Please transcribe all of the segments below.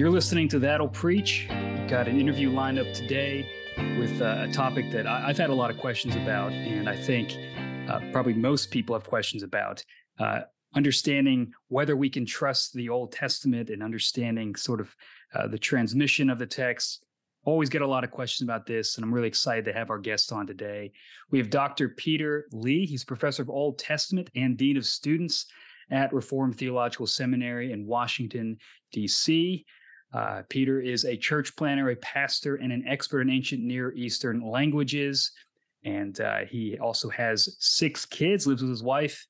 You're listening to That'll Preach. We've got an interview lined up today with uh, a topic that I, have had a lot of questions about, and I think uh, probably most people have questions about. Uh, understanding whether we can trust the Old Testament and understanding sort of uh, the transmission of the text. Always get a lot of questions about this, and I'm really excited to have our guest on today. We have Dr. Peter Lee. He's professor of Old Testament and Dean of Students at Reformed Theological Seminary in Washington, D.C. Uh, Peter is a church planter, a pastor, and an expert in ancient Near Eastern languages. And uh, he also has six kids, lives with his wife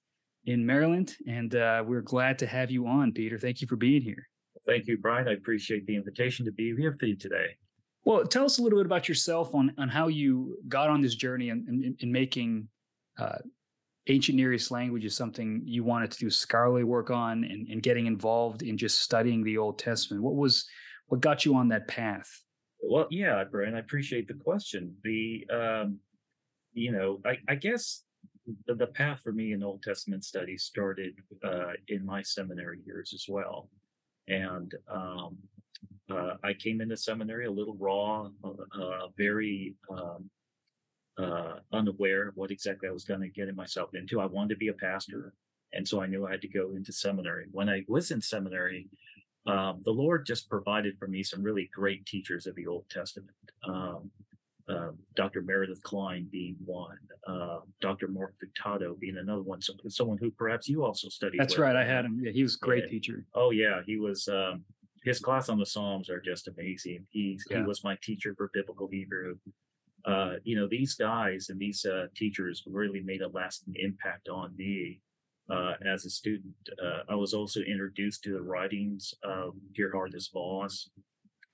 in Maryland. And uh, we're glad to have you on, Peter. Thank you for being here. Thank you, Brian. I appreciate the invitation to be here for you today. Well, tell us a little bit about yourself on, on how you got on this journey in, in, in making uh, ancient Near East language is something you wanted to do scholarly work on and, and getting involved in just studying the Old Testament. What was what got you on that path? Well, yeah, Brian, I appreciate the question. The um, you know, I, I guess the, the, path for me in Old Testament studies started uh, in my seminary years as well, and um, uh, I came into seminary a little raw, uh, very um, uh, unaware of what exactly I was going to get myself into. I wanted to be a pastor, and so I knew I had to go into seminary. When I was in seminary, um, the Lord just provided for me some really great teachers of the Old Testament. Um, uh, Dr. Meredith Kline being one, uh, Dr. Mark Futato being another one. So, someone who perhaps you also studied. That's with. right. I had him. Yeah, he was a great yeah. teacher. Oh yeah, he was. Um, his class on the Psalms are just amazing. He yeah. he was my teacher for biblical Hebrew uh, you know, these guys and these uh, teachers really made a lasting impact on me uh, as a student. Uh, I was also introduced to the writings of Geerhardus Vos,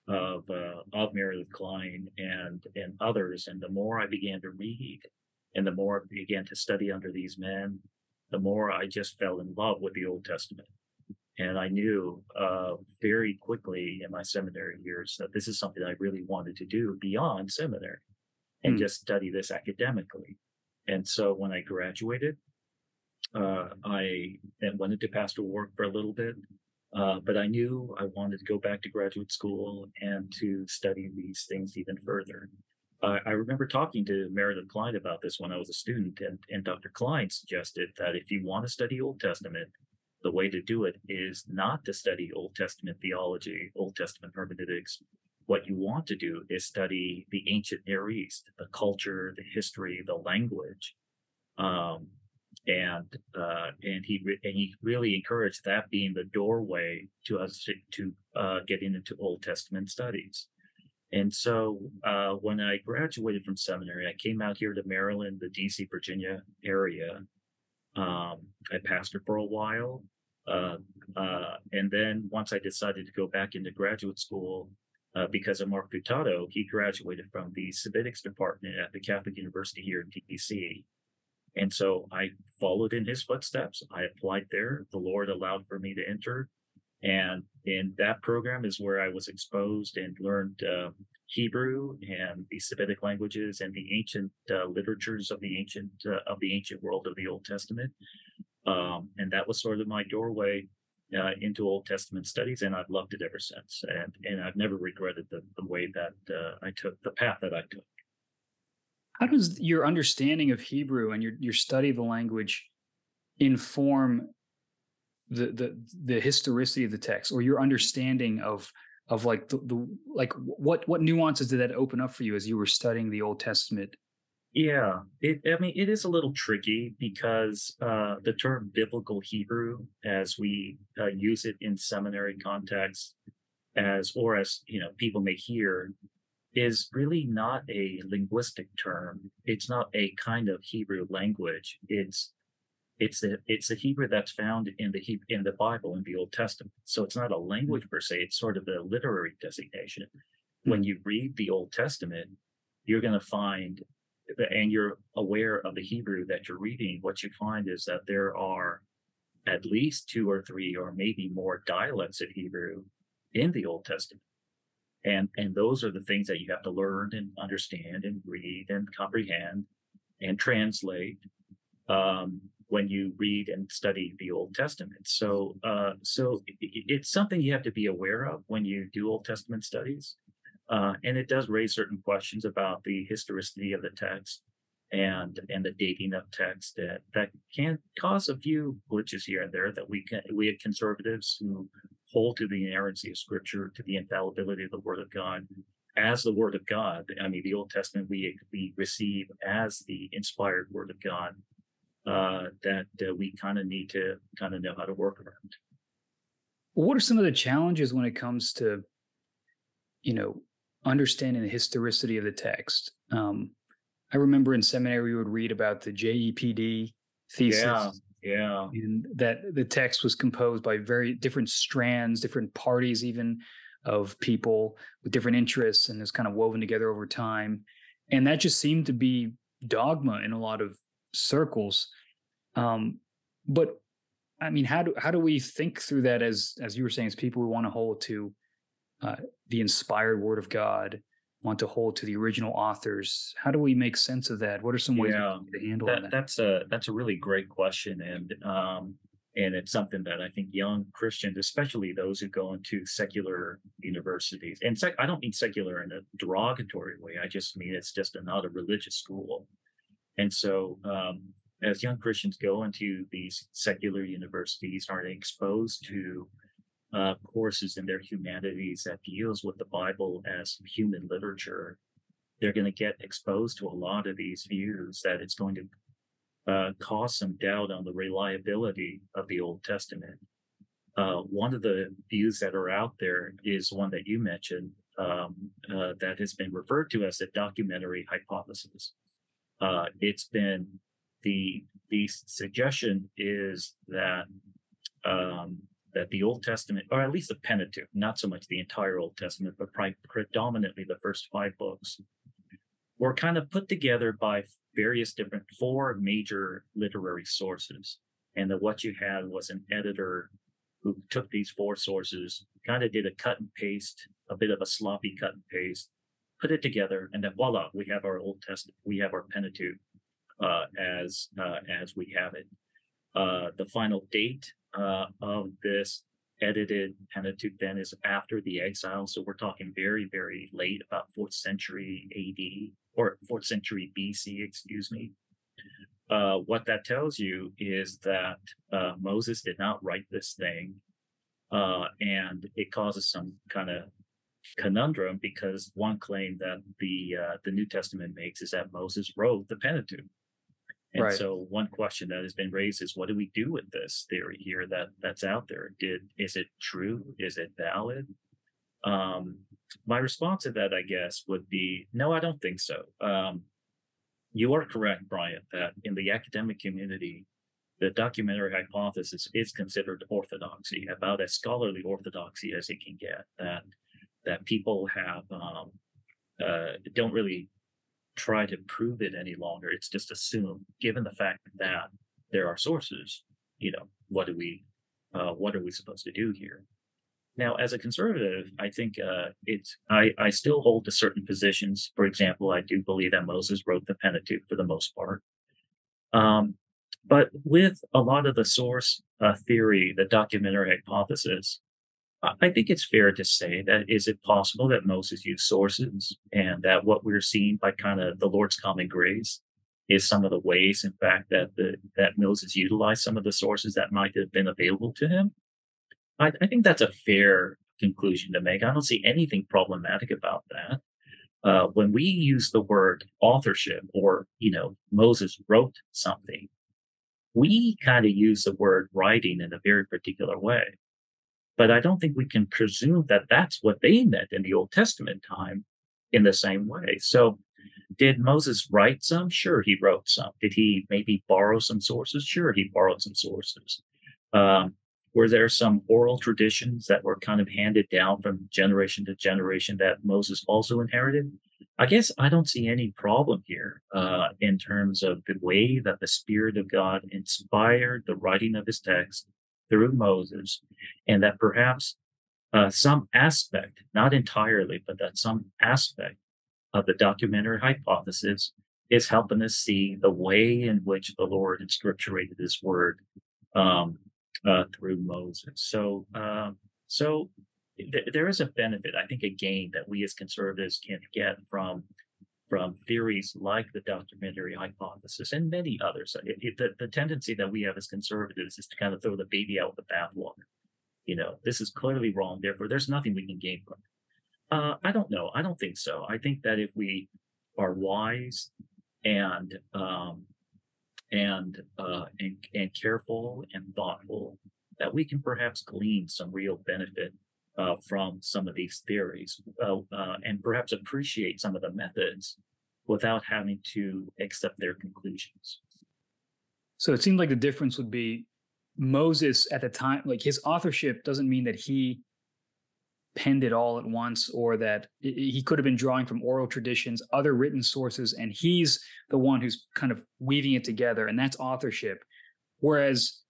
of uh, of Meredith Kline, and and others. And the more I began to read, and the more I began to study under these men, the more I just fell in love with the Old Testament. And I knew uh, very quickly in my seminary years that this is something I really wanted to do beyond seminary and mm. just study this academically. And so when I graduated, uh, I went into pastoral work for a little bit, uh, but I knew I wanted to go back to graduate school and to study these things even further. Uh, I remember talking to Meredith Kline about this when I was a student, and, and Dr. Kline suggested that if you want to study Old Testament, the way to do it is not to study Old Testament theology, Old Testament hermeneutics, what you want to do is study the ancient Near East, the culture, the history, the language, um, and uh, and he re- and he really encouraged that being the doorway to us to, uh, getting into Old Testament studies. And so uh, when I graduated from seminary, I came out here to Maryland, the DC, Virginia area. Um, I pastored for a while. Uh, uh, and then once I decided to go back into graduate school, uh, because of Mark Futato, he graduated from the Semitics department at the Catholic University here in DC. And so I followed in his footsteps. I applied there. The Lord allowed for me to enter. And in that program is where I was exposed and learned uh, Hebrew and the Semitic languages and the ancient uh, literatures of the ancient uh, of the ancient world of the Old Testament. Um, and that was sort of my doorway uh, into Old Testament studies, and I've loved it ever since. And and I've never regretted the, the way that uh, I took the path that I took. How does your understanding of Hebrew and your your study of the language inform the the the historicity of the text, or your understanding of of like the, the like what what nuances did that open up for you as you were studying the Old Testament yeah, it, I mean, it is a little tricky because uh, the term biblical Hebrew, as we uh, use it in seminary context, as or as you know, people may hear, is really not a linguistic term. It's not a kind of Hebrew language. It's it's a it's a Hebrew that's found in the he, in the Bible in the Old Testament. So it's not a language per se. It's sort of a literary designation. When you read the Old Testament, you're going to find and you're aware of the Hebrew that you're reading, what you find is that there are at least two or three or maybe more dialects of Hebrew in the Old Testament. And, and those are the things that you have to learn and understand and read and comprehend and translate. Um, when you read and study the Old Testament. So, uh, so it, it's something you have to be aware of when you do Old Testament studies, uh, and it does raise certain questions about the historicity of the text and and the dating of text that that can cause a few glitches here and there that we can we conservatives who hold to the inerrancy of Scripture, to the infallibility of the Word of God, as the Word of God. I mean, the Old Testament we we receive as the inspired Word of God uh, that uh, we kind of need to kind of know how to work around. What are some of the challenges when it comes to, you know, understanding the historicity of the text? Um, I remember in seminary we would read about the JEPD thesis. Yeah, yeah. And that the text was composed by very different strands, different parties, even of people with different interests, and is kind of woven together over time. And that just seemed to be dogma in a lot of circles. Um, but I mean, how do how do we think through that as as you were saying, as people who want to hold to uh, the inspired Word of God, want to hold to the original authors? How do we make sense of that? What are some ways yeah, to handle that, that? That's a that's a really great question, and um, and it's something that I think young Christians, especially those who go into secular universities, and sec- I don't mean secular in a derogatory way. I just mean it's just a, not a religious school, and so um, as young Christians go into these secular universities, are they exposed to uh, courses in their humanities that deals with the Bible as human literature, they're going to get exposed to a lot of these views that it's going to uh, cause some doubt on the reliability of the Old Testament. Uh, one of the views that are out there is one that you mentioned um, uh, that has been referred to as the documentary hypothesis. Uh, it's been the the suggestion is that um, that the Old Testament, or at least the Pentateuch, not so much the entire Old Testament, but predominantly the first five books, were kind of put together by various different four major literary sources. And that what you had was an editor who took these four sources, kind of did a cut and paste, a bit of a sloppy cut and paste, put it together, and then voila, we have our Old Testament, we have our Pentateuch uh, as uh, as we have it. Uh, the final date uh, of this edited Pentateuch then is after the exile. So we're talking very, very late, about fourth century AD or fourth century BC, excuse me. Uh, what that tells you is that uh, Moses did not write this thing, uh, and it causes some kind of conundrum because one claim that the uh, the New Testament makes is that Moses wrote the Pentateuch, and right. so one question that has been raised is what do we do with this theory here that that's out there? Did is it true? Is it valid? Um, my response to that, I guess, would be no, I don't think so. Um, you are correct, Brian, that in the academic community, the documentary hypothesis is considered orthodoxy, about as scholarly orthodoxy as it can get. That that people have um, uh, don't really try to prove it any longer. It's just assumed, given the fact that there are sources. You know, what do we, uh, what are we supposed to do here? Now, as a conservative, I think uh, it's I, I still hold to certain positions. For example, I do believe that Moses wrote the Pentateuch for the most part. Um, but with a lot of the source uh, theory, the documentary hypothesis, I think it's fair to say that is it possible that Moses used sources and that what we're seeing by kind of the Lord's common grace is some of the ways, in fact, that the that Moses utilized some of the sources that might have been available to him. I, I think that's a fair conclusion to make. I don't see anything problematic about that. Uh, when we use the word authorship or, you know, Moses wrote something, we kind of use the word writing in a very particular way. But I don't think we can presume that that's what they meant in the Old Testament time in the same way. So, did Moses write some? Sure, he wrote some. Did he maybe borrow some sources? Sure, he borrowed some sources. Um, were there some oral traditions that were kind of handed down from generation to generation that Moses also inherited? I guess I don't see any problem here uh, in terms of the way that the Spirit of God inspired the writing of his text through Moses, and that perhaps uh, some aspect, not entirely, but that some aspect of the documentary hypothesis is helping us see the way in which the Lord inscripturated His Word um, uh, through Moses. So, um, so th- there is a benefit, I think, a gain that we as conservatives can get from from theories like the documentary hypothesis and many others. It, it, the, the tendency that we have as conservatives is to kind of throw the baby out with the bathwater. You know, this is clearly wrong. Therefore, there's nothing we can gain from it. Uh, I don't know. I don't think so. I think that if we are wise and um, and uh, and and careful and thoughtful, that we can perhaps glean some real benefit uh, from some of these theories, uh, uh, and perhaps appreciate some of the methods without having to accept their conclusions. So it seemed like the difference would be Moses at the time, like his authorship doesn't mean that he penned it all at once or that he could have been drawing from oral traditions, other written sources, and he's the one who's kind of weaving it together, and that's authorship. Whereas,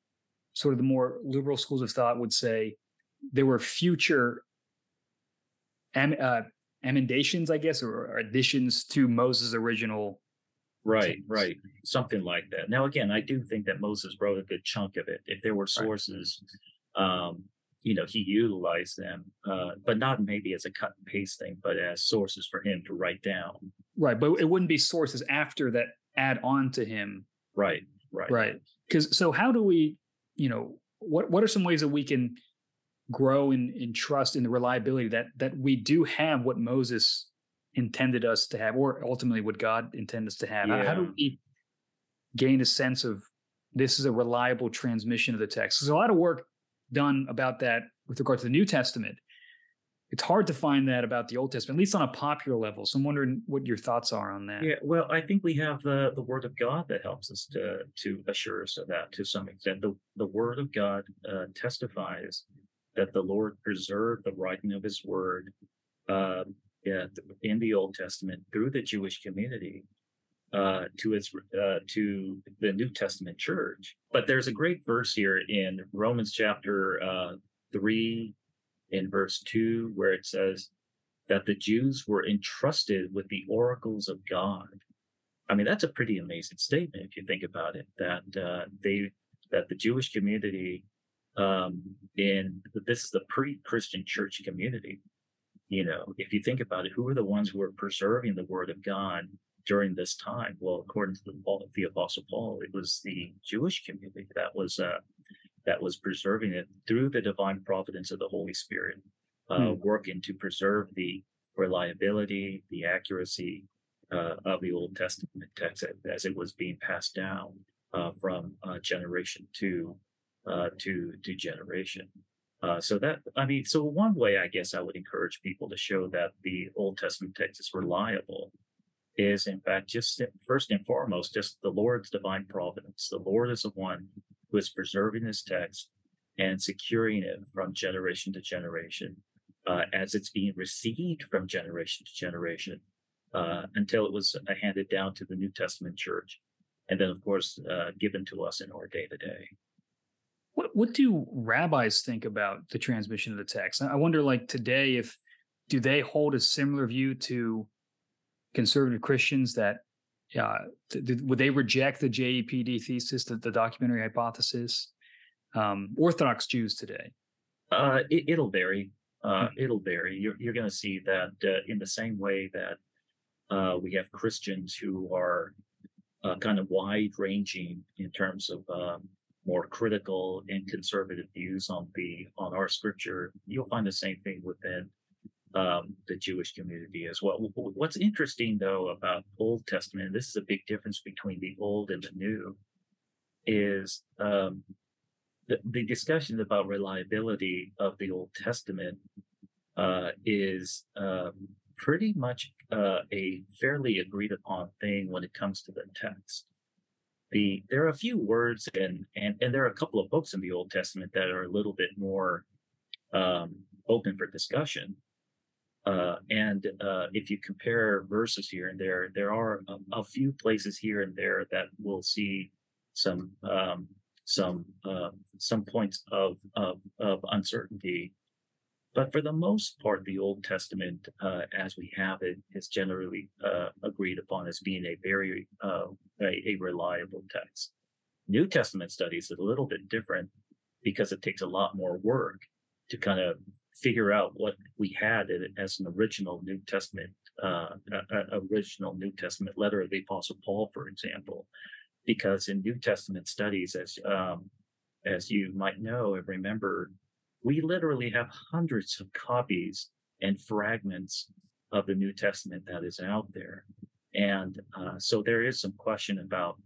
sort of the more liberal schools of thought would say there were future am, uh, emendations, I guess, or, or additions to Moses' original. Right, right, something like that. Now, again, I do think that Moses wrote a good chunk of it. If there were sources, right. um, you know he utilized them uh, but not maybe as a cut and paste thing but as sources for him to write down right but it wouldn't be sources after that add on to him right right right because so how do we you know what what are some ways that we can grow in in trust in the reliability that that we do have what moses intended us to have or ultimately what god intended us to have yeah. how, how do we gain a sense of this is a reliable transmission of the text there's a lot of work done about that with regard to the New Testament. It's hard to find that about the Old Testament, at least on a popular level. So I'm wondering what your thoughts are on that. Yeah, well, I think we have the the Word of God that helps us to to assure us of that to some extent. The the Word of God uh, testifies that the Lord preserved the writing of His Word uh, in the Old Testament through the Jewish community uh, to its uh, to the New Testament church. But there's a great verse here in Romans chapter uh, three, in verse two, where it says that the Jews were entrusted with the oracles of God. I mean, that's a pretty amazing statement if you think about it. That uh, they that the Jewish community um, in this is the pre-Christian church community. You know, if you think about it, who are the ones who are preserving the Word of God during this time? Well, according to the, the Apostle Paul, it was the Jewish community that was uh, that was preserving it through the divine providence of the Holy Spirit, uh, hmm. working to preserve the reliability, the accuracy uh, of the Old Testament text as it was being passed down uh, from uh, generation to uh, to to generation. Uh, so that I mean, so one way I guess I would encourage people to show that the Old Testament text is reliable is in fact just first and foremost just the Lord's divine providence. The Lord is the one who is preserving this text and securing it from generation to generation uh, as it's being received from generation to generation uh, until it was uh, handed down to the New Testament church. And then, of course, uh, given to us in our day to day. What what do rabbis think about the transmission of the text? I wonder, like today, if do they hold a similar view to conservative Christians that uh, th- would they reject the JEPD thesis, the, the documentary hypothesis? Um, Orthodox Jews today? Uh, it, will vary. Uh, hmm. it'll vary. You're, you're going to see that uh, in the same way that uh, we have Christians who are uh, kind of wide ranging in terms of um, more critical and conservative views on the on our scripture. You'll find the same thing within um, the Jewish community as well. What's interesting though about Old Testament, this is a big difference between the Old and the New, is um, the, the discussion about reliability of the Old Testament uh, is um, pretty much uh, a fairly agreed upon thing when it comes to the text. The there are a few words and and and there are a couple of books in the Old Testament that are a little bit more um, open for discussion. Uh, and uh, if you compare verses here and there, there are a, a, few places here and there that will see some um, some uh, some points of, of, of uncertainty. But for the most part, the Old Testament, uh, as we have it, is generally uh, agreed upon as being a very uh, a, a, reliable text. New Testament studies is a little bit different because it takes a lot more work to kind of figure out what we had as an original New Testament, uh, original New Testament letter of the Apostle Paul, for example, because in New Testament studies, as um, as you might know and remember, we literally have hundreds of copies and fragments of the New Testament that is out there. And uh, so there is some question about,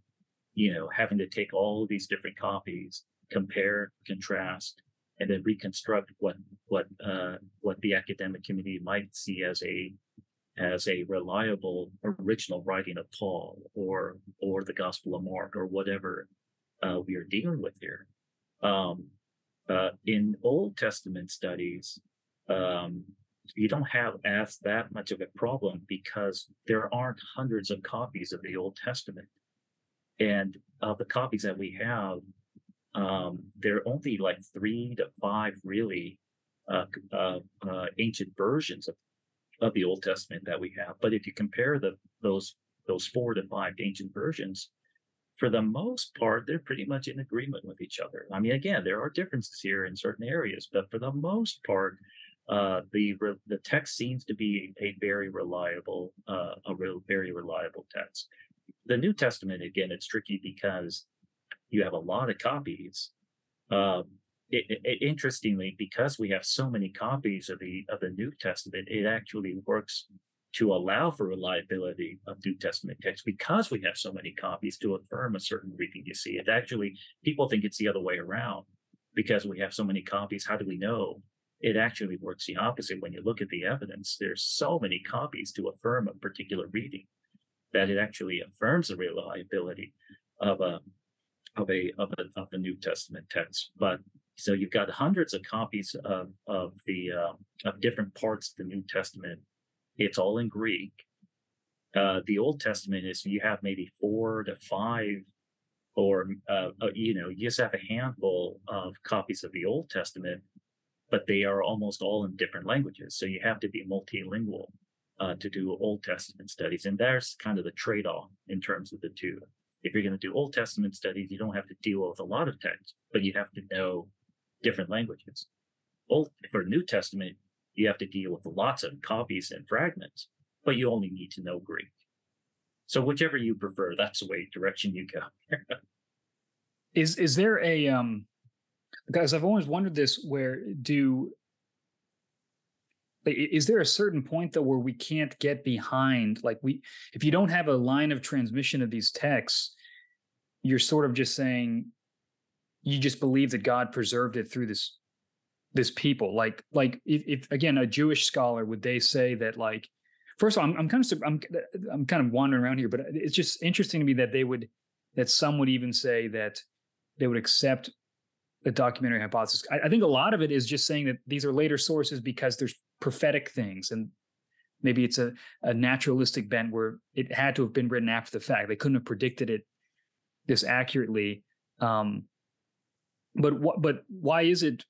you know, having to take all these different copies, compare, contrast, and then reconstruct what what uh, what the academic community might see as a as a reliable original writing of Paul or or the Gospel of Mark or whatever uh, we are dealing with here. Um, uh, in Old Testament studies, um, you don't have as that much of a problem because there aren't hundreds of copies of the Old Testament. And of the copies that we have, um, there are only like three to five really uh, uh, uh, ancient versions of, of the Old Testament that we have. But if you compare the those those four to five ancient versions, for the most part, they're pretty much in agreement with each other. I mean, again, there are differences here in certain areas, but for the most part, uh, the the text seems to be a very reliable, uh, a real very reliable text. The New Testament, again, it's tricky because you have a lot of copies. Um, it, it, interestingly, because we have so many copies of the of the New Testament, it actually works to allow for reliability of New Testament texts because we have so many copies to affirm a certain reading. You see, it actually people think it's the other way around because we have so many copies. How do we know? It actually works the opposite. When you look at the evidence, there's so many copies to affirm a particular reading that it actually affirms the reliability of a of a of a of the New Testament text. But so you've got hundreds of copies of of the uh, of different parts of the New Testament it's all in Greek. Uh, the Old Testament is you have maybe four to five, or uh, uh, you know, you just have a handful of copies of the Old Testament, but they are almost all in different languages. So you have to be multilingual uh, to do Old Testament studies, and there's kind of the trade-off in terms of the two. If you're going to do Old Testament studies, you don't have to deal with a lot of text, but you have to know different languages. Old for New Testament, you have to deal with lots of copies and fragments, but you only need to know Greek. So whichever you prefer, that's the way direction you go. is is there a um because I've always wondered this where do is there a certain point though where we can't get behind like we if you don't have a line of transmission of these texts you're sort of just saying you just believe that god preserved it through this this people like like if, if, again a jewish scholar would they say that like first of all I'm, I'm kind of I'm, I'm kind of wandering around here but it's just interesting to me that they would that some would even say that they would accept the documentary hypothesis. I, I think a lot of it is just saying that these are later sources because there's prophetic things and maybe it's a, a naturalistic bent where it had to have been written after the fact. They couldn't have predicted it this accurately. Um but what but why is it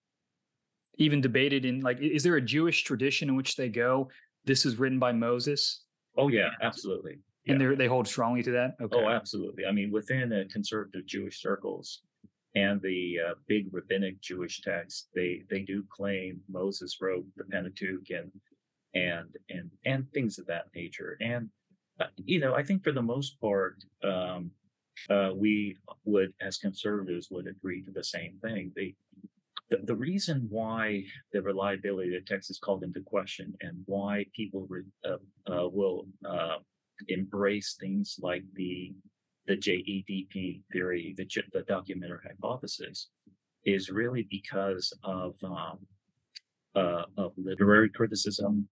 even debated in like is there a Jewish tradition in which they go this is written by Moses? Oh yeah, absolutely. And they they hold strongly to that. Oh, okay. Oh, absolutely. I mean, within uh, conservative Jewish circles and the uh, big rabbinic Jewish texts, they they do claim Moses wrote the Pentateuch and and and and things of that nature. And uh, you know, I think for the most part, um, uh, we would, as conservatives, would agree to the same thing. They the, the reason why the reliability of the text is called into question and why people re, uh, uh, will uh, embrace things like the the JEDP theory, the, the documentary hypothesis, is really because of um, uh, of literary criticism.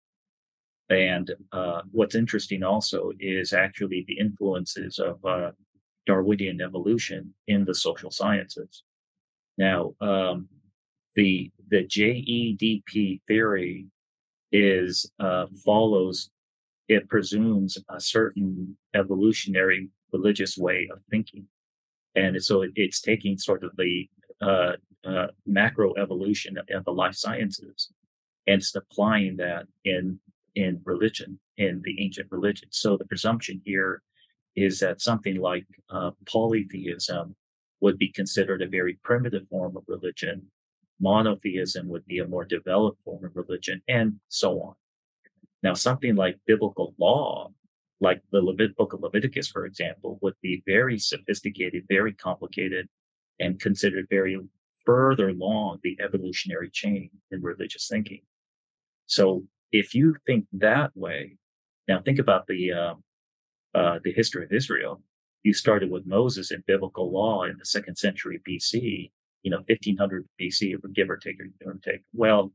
And uh, what's interesting also is actually the influences of uh, Darwinian evolution in the social sciences. Now, um, the the JEDP theory is uh, follows it presumes a certain evolutionary religious way of thinking, and so it, it's taking sort of the uh, uh, macro evolution of the life sciences and it's applying that in in religion, in the ancient religion. So the presumption here is that something like uh, polytheism would be considered a very primitive form of religion. Monotheism would be a more developed form of religion, and so on. Now, something like biblical law, like the Levit- book of Leviticus, for example, would be very sophisticated, very complicated, and considered very further along the evolutionary chain in religious thinking. So, if you think that way, now think about the uh, uh, the history of Israel you started with Moses and biblical law in the second century BC, you know, 1500 BC, give or take, or give or take. Well,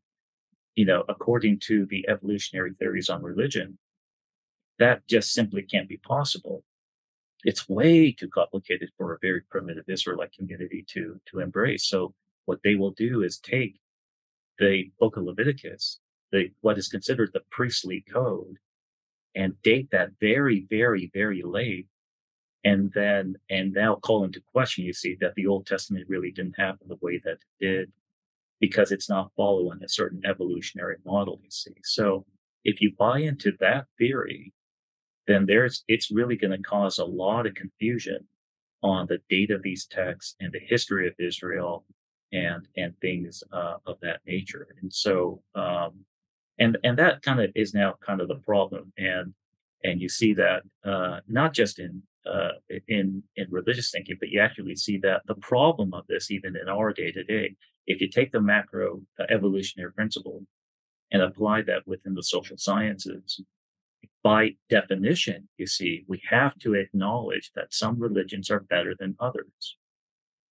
you know, according to the evolutionary theories on religion, that just simply can't be possible. It's way too complicated for a very primitive Israelite community to to embrace. So what they will do is take the book of Leviticus, the what is considered the priestly code, and date that very, very, very late and then and now call into question you see that the old testament really didn't happen the way that it did because it's not following a certain evolutionary model you see. So if you buy into that theory then there's it's really going to cause a lot of confusion on the date of these texts and the history of israel and and things uh, of that nature. And so um and and that kind of is now kind of the problem. And and you see that uh, not just in uh, in in religious thinking, but you actually see that the problem of this, even in our day to day, if you take the macro uh, evolutionary principle and apply that within the social sciences, by definition, you see, we have to acknowledge that some religions are better than others.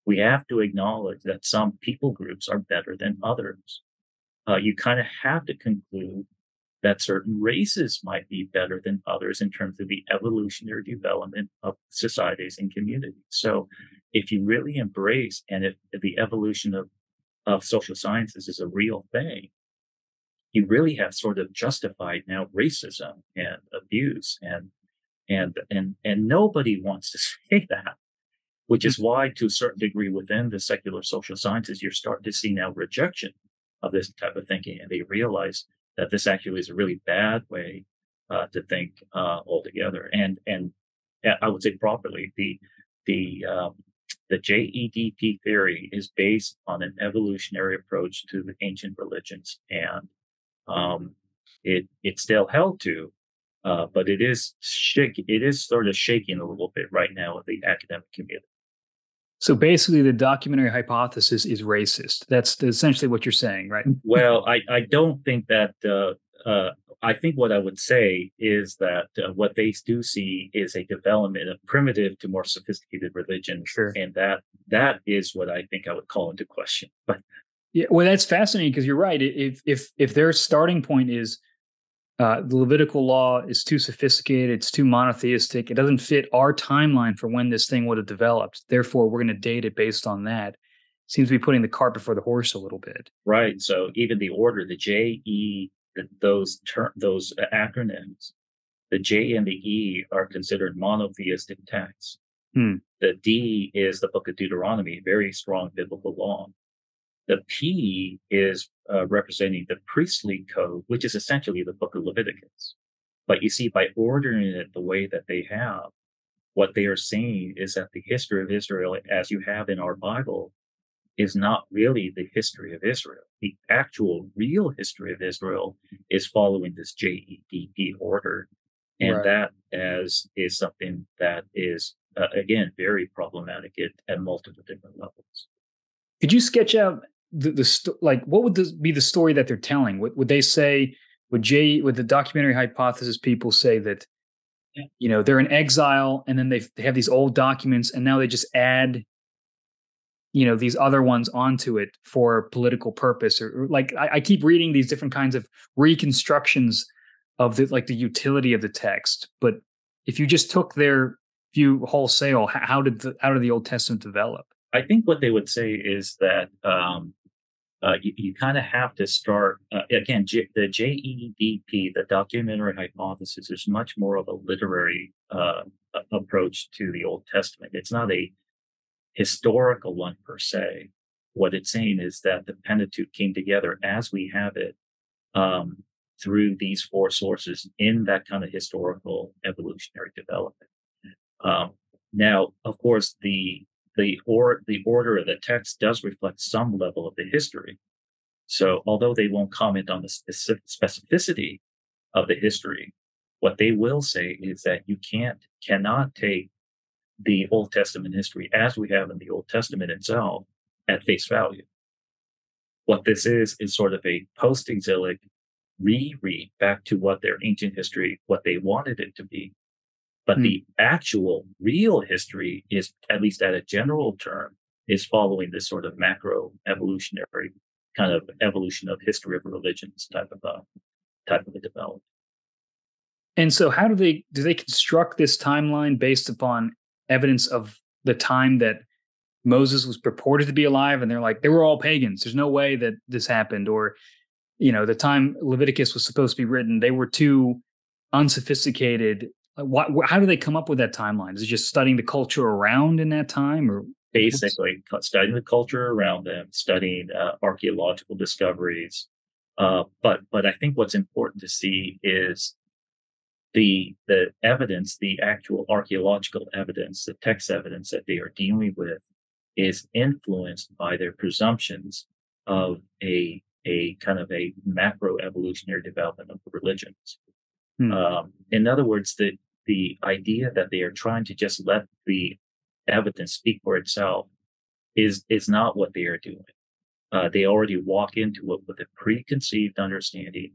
We have to acknowledge that some people groups are better than others. Uh, you kind of have to conclude that certain races might be better than others in terms of the evolutionary development of societies and communities. So if you really embrace and if, the evolution of, of social sciences is a real thing, you really have sort of justified now racism and abuse and and and and nobody wants to say that which is why to a certain degree within the secular social sciences you're starting to see now rejection of this type of thinking and they realize that this actually is a really bad way uh, to think uh, altogether. And and I would say properly the the um, the JEDP theory is based on an evolutionary approach to the ancient religions, and um, it it's still held to, uh, but it is shake it is sort of shaking a little bit right now with the academic community. So basically, the documentary hypothesis is racist. That's essentially what you're saying, right? well, I, I don't think that. Uh, uh, I think what I would say is that uh, what they do see is a development of primitive to more sophisticated religion, sure. and that that is what I think I would call into question. But yeah, well, that's fascinating because you're right. If if if their starting point is uh, the Levitical law is too sophisticated. It's too monotheistic. It doesn't fit our timeline for when this thing would have developed. Therefore, we're going to date it based on that. Seems to be putting the cart before the horse a little bit. Right. So even the order, the J, E, those ter- those acronyms, the J and the E are considered monotheistic texts. Hmm. The D is the Book of Deuteronomy, very strong biblical law. The P is uh, representing the priestly code, which is essentially the book of Leviticus. But you see, by ordering it the way that they have, what they are saying is that the history of Israel, as you have in our Bible, is not really the history of Israel. The actual real history of Israel is following this JEDP order. And right. that as is something that is, uh, again, very problematic at, at multiple different levels. Could you sketch out the, the like what would this be the story that they're telling? Would, would they say would Jay would the documentary hypothesis people say that you know they're in exile and then they they have these old documents and now they just add you know these other ones onto it for political purpose or, or like I, I, keep reading these different kinds of reconstructions of the like the utility of the text but if you just took their view wholesale how did the how did the old testament develop i think what they would say is that um uh, you, you kind of have to start uh, again. J, the JEDP, the documentary hypothesis, is much more of a literary uh, approach to the Old Testament. It's not a historical one per se. What it's saying is that the Pentateuch came together as we have it um, through these four sources in that kind of historical evolutionary development. Um, now, of course, the the or the order of the text does reflect some level of the history. So, although they won't comment on the specific specificity of the history, what they will say is that you can't cannot take the Old Testament history as we have in the Old Testament itself at face value. What this is is sort of a post-exilic reread back to what their ancient history, what they wanted it to be. But mm. the actual real history is, at least at a general term, is following this sort of macro evolutionary kind of evolution of history of religions type of a type of a development. And so how do they do they construct this timeline based upon evidence of the time that Moses was purported to be alive and they're like they were all pagans. There's no way that this happened or you know, the time Leviticus was supposed to be written, they were too unsophisticated. What, how do they come up with that timeline? Is it just studying the culture around in that time or basically studying the culture around them, studying uh, archaeological discoveries. Uh, but but I think what's important to see is the the evidence, the actual archaeological evidence, the text evidence that they are dealing with is influenced by their presumptions of a a kind of a macro evolutionary development of the religions. Hmm. Um, in other words, the the idea that they are trying to just let the evidence speak for itself is is not what they are doing. Uh, they already walk into it with a preconceived understanding,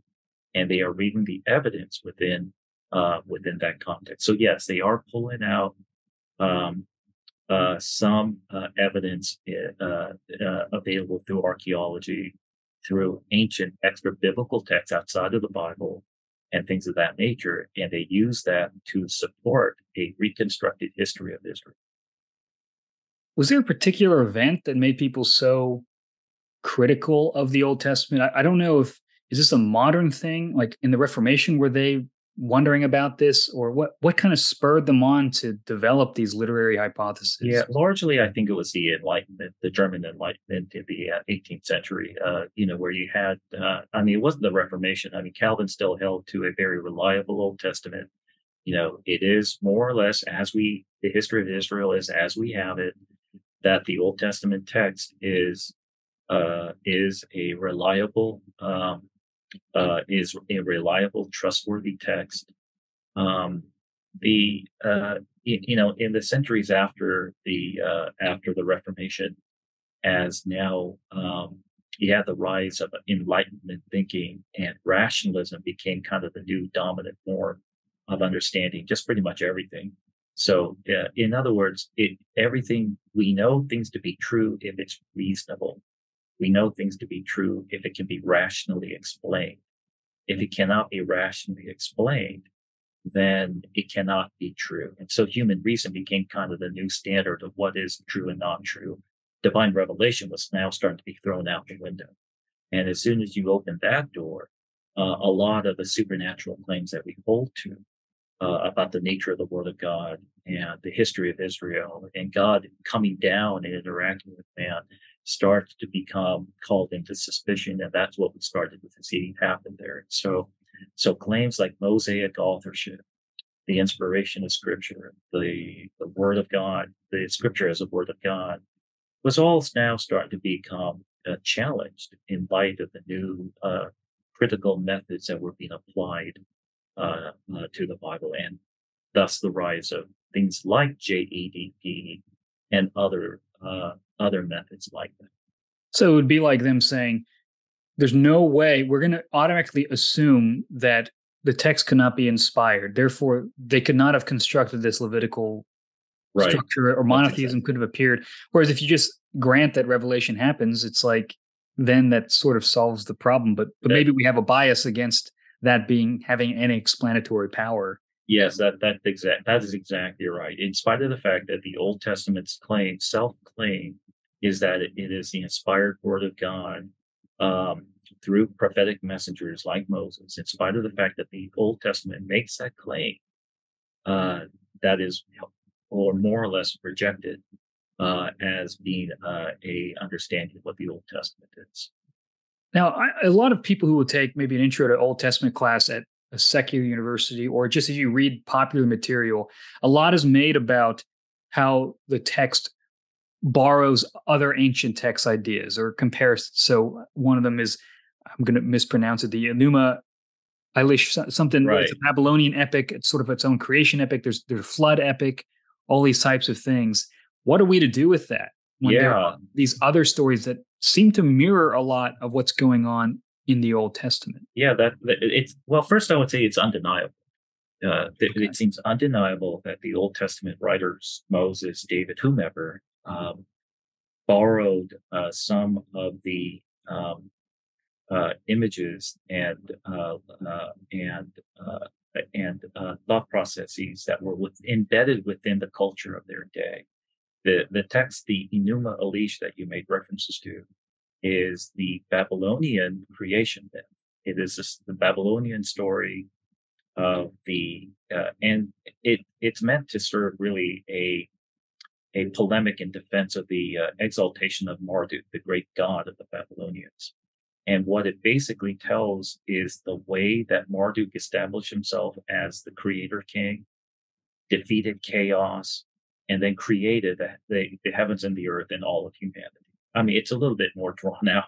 and they are reading the evidence within uh, within that context. So yes, they are pulling out um, uh, some uh, evidence uh, uh, available through archaeology, through ancient extra biblical texts outside of the Bible, and things of that nature, and they use that to support a reconstructed history of Israel. Was there a particular event that made people so critical of the Old Testament? I, I don't know if is this a modern thing, like in the Reformation, were they wondering about this or what what kind of spurred them on to develop these literary hypotheses? Yeah largely i think it was the enlightenment the german enlightenment in the uh, 18th century uh, you know where you had uh, i mean it wasn't the reformation. I mean calvin still held to a very reliable old testament. You know it is more or less as we the history of israel is as we have it that the old testament text is uh is a reliable um uh, is a reliable, trustworthy text. Um, the uh, you, you, know in the centuries after the uh, after the Reformation, as now um, you had the rise of Enlightenment thinking and rationalism became kind of the new dominant form of understanding just pretty much everything. So, uh, in other words, it, everything we know things to be true if it's reasonable. We know things to be true if it can be rationally explained. If it cannot be rationally explained, then it cannot be true. And so human reason became kind of the new standard of what is true and not true. Divine revelation was now starting to be thrown out the window. And as soon as you open that door, uh, a lot of the supernatural claims that we hold to uh, about the nature of the Word of God and the history of Israel and God coming down and interacting with man starts to become called into suspicion. And that's what we started with see happen there. So, so claims like Mosaic authorship, the inspiration of scripture, the, the word of God, the scripture as a word of God was all now starting to become uh, challenged in light of the new uh, critical methods that were being applied uh, uh to the Bible and thus the rise of things like JEDP and other uh, other methods like that. So it would be like them saying, there's no way we're going to automatically assume that the text cannot be inspired. Therefore, they could not have constructed this Levitical right. structure or monotheism could have appeared. Whereas if you just grant that revelation happens, it's like then that sort of solves the problem. But but maybe we have a bias against that being having any explanatory power. Yes, that that exact that is exactly right. In spite of the fact that the Old Testament's claim, self-claim, is that it, is the inspired word of God um, through prophetic messengers like Moses, in spite of the fact that the Old Testament makes that claim, uh, that is, or more or less rejected uh, as being uh, a understanding of what the Old Testament is. Now, I, a lot of people who will take maybe an intro to Old Testament class at a secular university, or just if you read popular material, a lot is made about how the text borrows other ancient text ideas or compares. So one of them is, I'm going to mispronounce it, the Enuma Elish, something, right. it's a Babylonian epic. It's sort of its own creation epic. There's there's flood epic, all these types of things. What are we to do with that? When yeah. there are these other stories that seem to mirror a lot of what's going on in the Old Testament. Yeah, that, that it's well. First, I would say it's undeniable. Uh, okay. It seems undeniable that the Old Testament writers, Moses, David, whomever, um, borrowed uh, some of the um, uh, images and uh, uh, and uh, and thought processes that were with, embedded within the culture of their day. The the text, the Enuma Elish that you made references to, is the Babylonian creation myth. It is the Babylonian story of the uh, and it it's meant to serve really a a polemic in defense of the uh, exaltation of Marduk, the great god of the Babylonians. And what it basically tells is the way that Marduk established himself as the creator king, defeated chaos, and then created the, the, heavens and the earth and all of humanity. I mean, it's a little bit more drawn out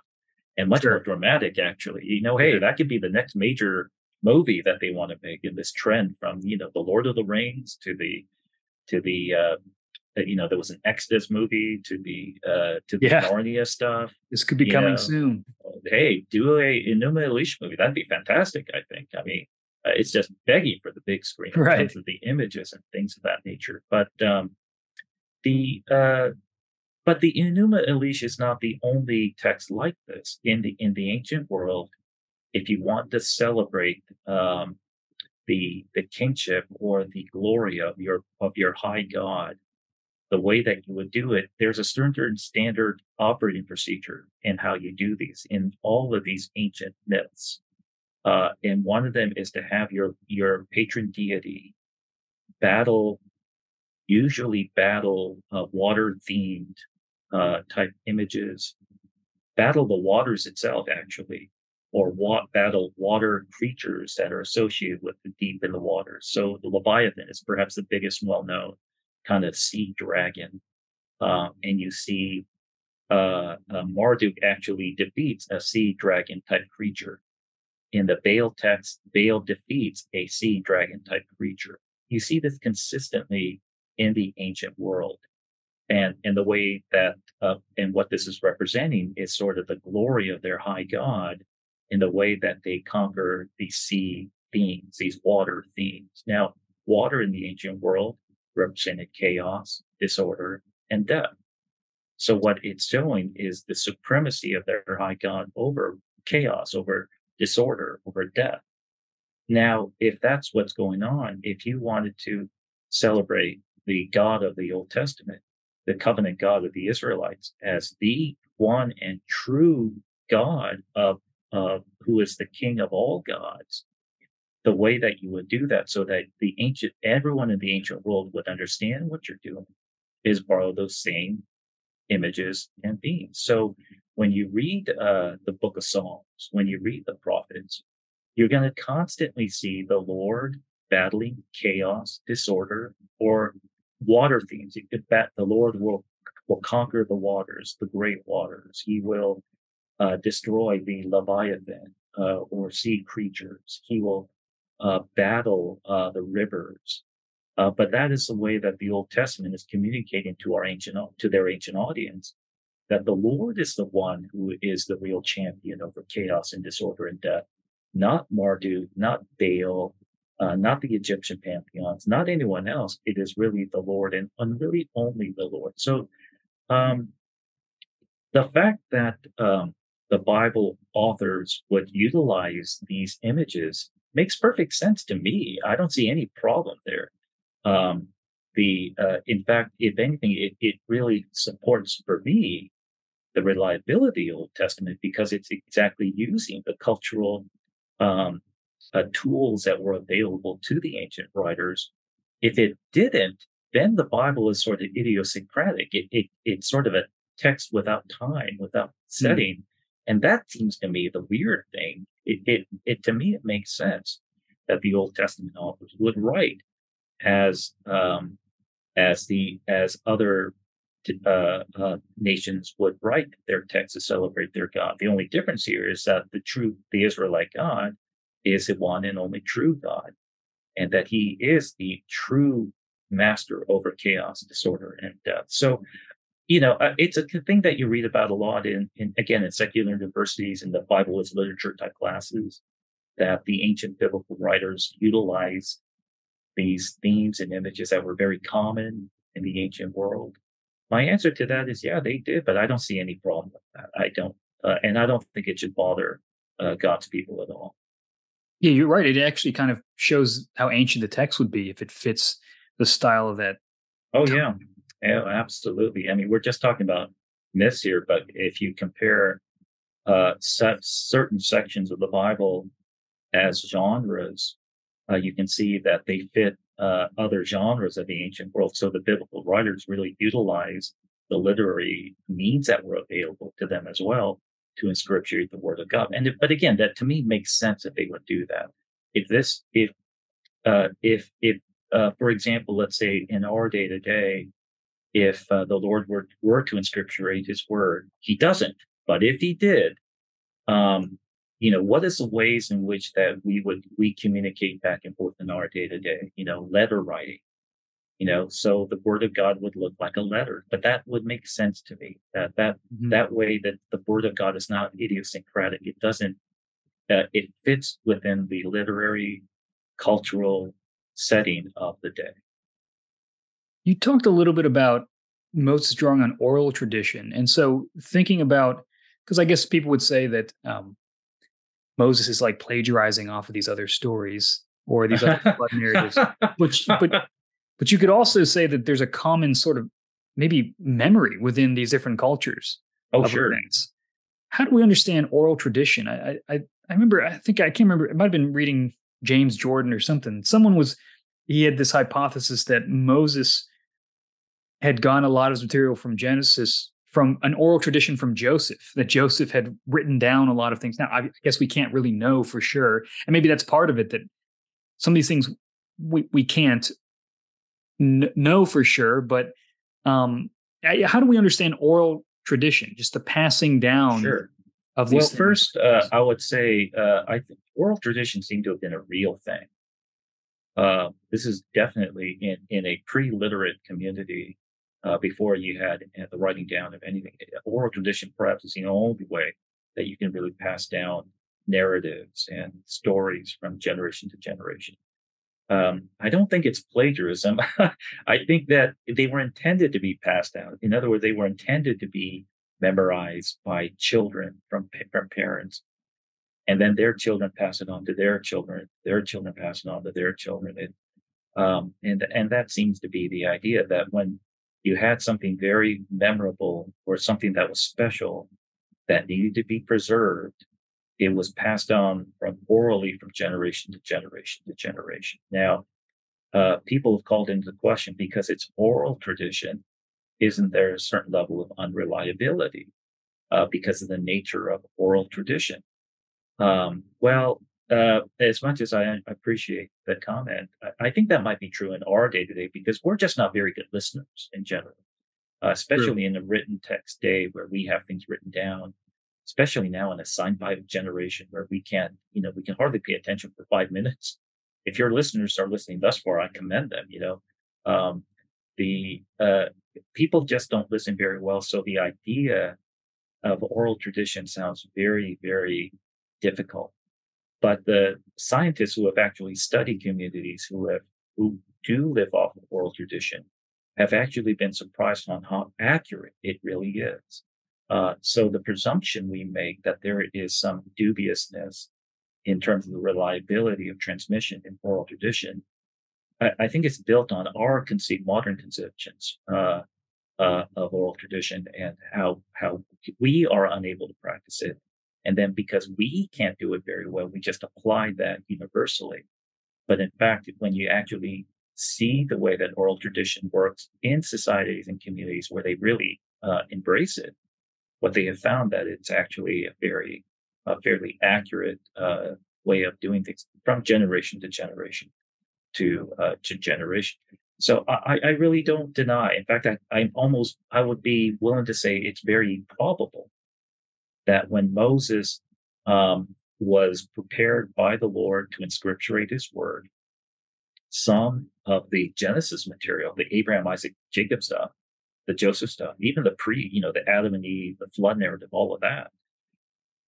and much sure. more dramatic, actually. You know, hey, that could be the next major movie that they want to make in this trend from, you know, the Lord of the Rings to the, to the, uh, you know, there was an Exodus movie to the, uh, to the yeah. Narnia stuff. This could be you coming know. soon. Hey, do a Enuma Elish movie. That'd be fantastic, I think. I mean, uh, it's just begging for the big screen in right. terms of the images and things of that nature. But um, the uh, but the Enuma Elish is not the only text like this in the in the ancient world. If you want to celebrate um, the the kingship or the glory of your of your high god, the way that you would do it, there's a certain standard operating procedure in how you do these in all of these ancient myths. Uh, and one of them is to have your your patron deity battle usually battle uh, water themed uh, type images, battle the waters itself, actually, or wa- battle water creatures that are associated with the deep in the waters. So the Leviathan is perhaps the biggest well known kind of sea dragon. Uh, and you see uh, uh, Marduk actually defeats a sea dragon type creature. In the Baal text, Baal defeats a sea dragon type creature. You see this consistently in the ancient world. And, and the way that, uh, and what this is representing is sort of the glory of their high God in the way that they conquer these sea themes, these water themes. Now, water in the ancient world represented chaos, disorder, and death. So what it's showing is the supremacy of their high God over chaos, over disorder, over death. Now, if that's what's going on, if you wanted to celebrate the God of the Old Testament, the covenant God of the Israelites, as the one and true God of, of who is the King of all gods. The way that you would do that so that the ancient, everyone in the ancient world would understand what you're doing is borrow those same images and themes. So when you read uh, the book of Psalms, when you read the prophets, you're going to constantly see the Lord battling chaos, disorder, or water themes. that the Lord will will conquer the waters, the great waters. He will uh, destroy the Leviathan uh, or sea creatures. He will uh, battle uh, the rivers. Uh, but that is the way that the Old Testament is communicating to our ancient to their ancient audience that the Lord is the one who is the real champion over chaos and disorder and death, not Marduk, not Baal, uh, not the Egyptian pantheons, not anyone else. It is really the Lord and, really only the Lord. So um, the fact that um, the Bible authors would utilize these images makes perfect sense to me. I don't see any problem there. Um, the uh, in fact, if anything, it, it really supports for me the reliability of Old Testament because it's exactly using the cultural um, uh, tools that were available to the ancient writers. If it didn't, then the Bible is sort of idiosyncratic. It, it, it's sort of a text without time, without hmm. setting. Mm. And that seems to me the weird thing. It, it, it to me, it makes sense that the Old Testament authors would write as um, as the as other uh, uh, nations would write their texts to celebrate their God. The only difference here is that the true the Israelite God is the one and only true God, and that He is the true master over chaos, disorder, and death. So you know, uh, it's a thing that you read about a lot in, in again, in secular universities and the Bible as literature type classes that the ancient biblical writers utilized these themes and images that were very common in the ancient world. My answer to that is, yeah, they did, but I don't see any problem with that. I don't, uh, and I don't think it should bother uh, God's people at all. Yeah, you're right. It actually kind of shows how ancient the text would be if it fits the style of that. Oh yeah, yeah, absolutely. I mean, we're just talking about myths here, but if you compare uh, set, certain sections of the Bible as genres, uh, you can see that they fit uh, other genres of the ancient world. So the biblical writers really utilize the literary means that were available to them as well to inscripturate the Word of God. And if, but again, that to me makes sense that they would do that. If this, if uh, if if uh, for example, let's say in our day to day, if uh, the Lord were, were to inscripturate his word. He doesn't, but if he did, um, you know, what is the ways in which that we would, we communicate back and forth in our day to day, you know, letter writing, you know, so the word of God would look like a letter, but that would make sense to me that, that, mm-hmm. that way that the word of God is not idiosyncratic. It doesn't, uh, it fits within the literary, cultural setting of the day. You talked a little bit about Moses drawing on oral tradition. And so thinking about, because I guess people would say that um, Moses is like plagiarizing off of these other stories or these other narratives. But, but, but you could also say that there's a common sort of maybe memory within these different cultures. Oh, sure. Events. How do we understand oral tradition? I, I, I remember, I think I can't remember, it might have been reading James Jordan or something. Someone was, he had this hypothesis that Moses had gotten a lot of his material from Genesis from an oral tradition from Joseph, that Joseph had written down a lot of things. Now, I guess we can't really know for sure. And maybe that's part of it that some of these things we, we can't n- know for sure. But um, how do we understand oral tradition, just the passing down sure. of these Well, things? first, uh, I would say uh, I think oral tradition seemed to have been a real thing. Uh, this is definitely in, in a pre-literate community uh, before you had uh, the writing down of anything. Oral tradition perhaps is the only way that you can really pass down narratives and stories from generation to generation. Um, I don't think it's plagiarism. I think that they were intended to be passed down. In other words, they were intended to be memorized by children from, from parents. And then their children pass it on to their children, their children pass it on to their children. And, um, and, and that seems to be the idea that when you had something very memorable or something that was special that needed to be preserved. It was passed on from orally from generation to generation to generation. Now, uh, people have called into question because it's oral tradition. Isn't there a certain level of unreliability uh, because of the nature of oral tradition? Um, well, uh, as much as I appreciate that comment, I, think that might be true in our day to day because we're just not very good listeners in general, uh, especially true. in the written text day where we have things written down, especially now in a sign by generation where we can't, you know, we can hardly pay attention for five minutes. If your listeners are listening thus far, I commend them, you know. Um, the uh, people just don't listen very well. So the idea of oral tradition sounds very, very difficult but the scientists who have actually studied communities who have who do live off of oral tradition have actually been surprised on how accurate it really is. Uh, so the presumption we make that there is some dubiousness in terms of the reliability of transmission in oral tradition, I, I think it's built on our conceived modern conceptions uh, uh, of oral tradition and how how we are unable to practice it and then because we can't do it very well, we just apply that universally. But in fact, when you actually see the way that oral tradition works in societies and communities where they really uh, embrace it, what they have found that it's actually a very, a fairly accurate uh, way of doing things from generation to generation to uh, to generation. So I, I really don't deny. In fact, I, I'm almost I would be willing to say it's very probable that when Moses um, was prepared by the Lord to inscripturate His word, some of the Genesis material, the Abraham, Isaac, Jacob stuff, the Joseph stuff, even the pre, you know, the Adam and Eve, the flood narrative, all of that,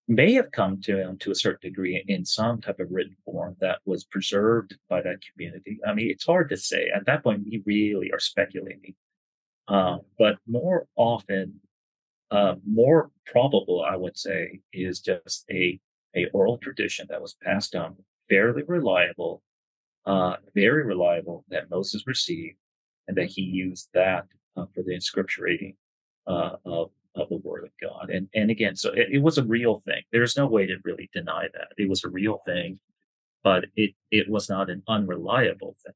may have come to him to a certain degree in some type of written form that was preserved by that community. I mean, it's hard to say. At that point, we really are speculating. Uh, but more often, uh, more probable, I would say, is just a, a oral tradition that was passed down, fairly reliable, uh, very reliable, that Moses received, and that he used that uh, for the inscripturating uh, of of the word of God. And and again, so it, it was a real thing. There's no way to really deny that. It was a real thing, but it it was not an unreliable thing.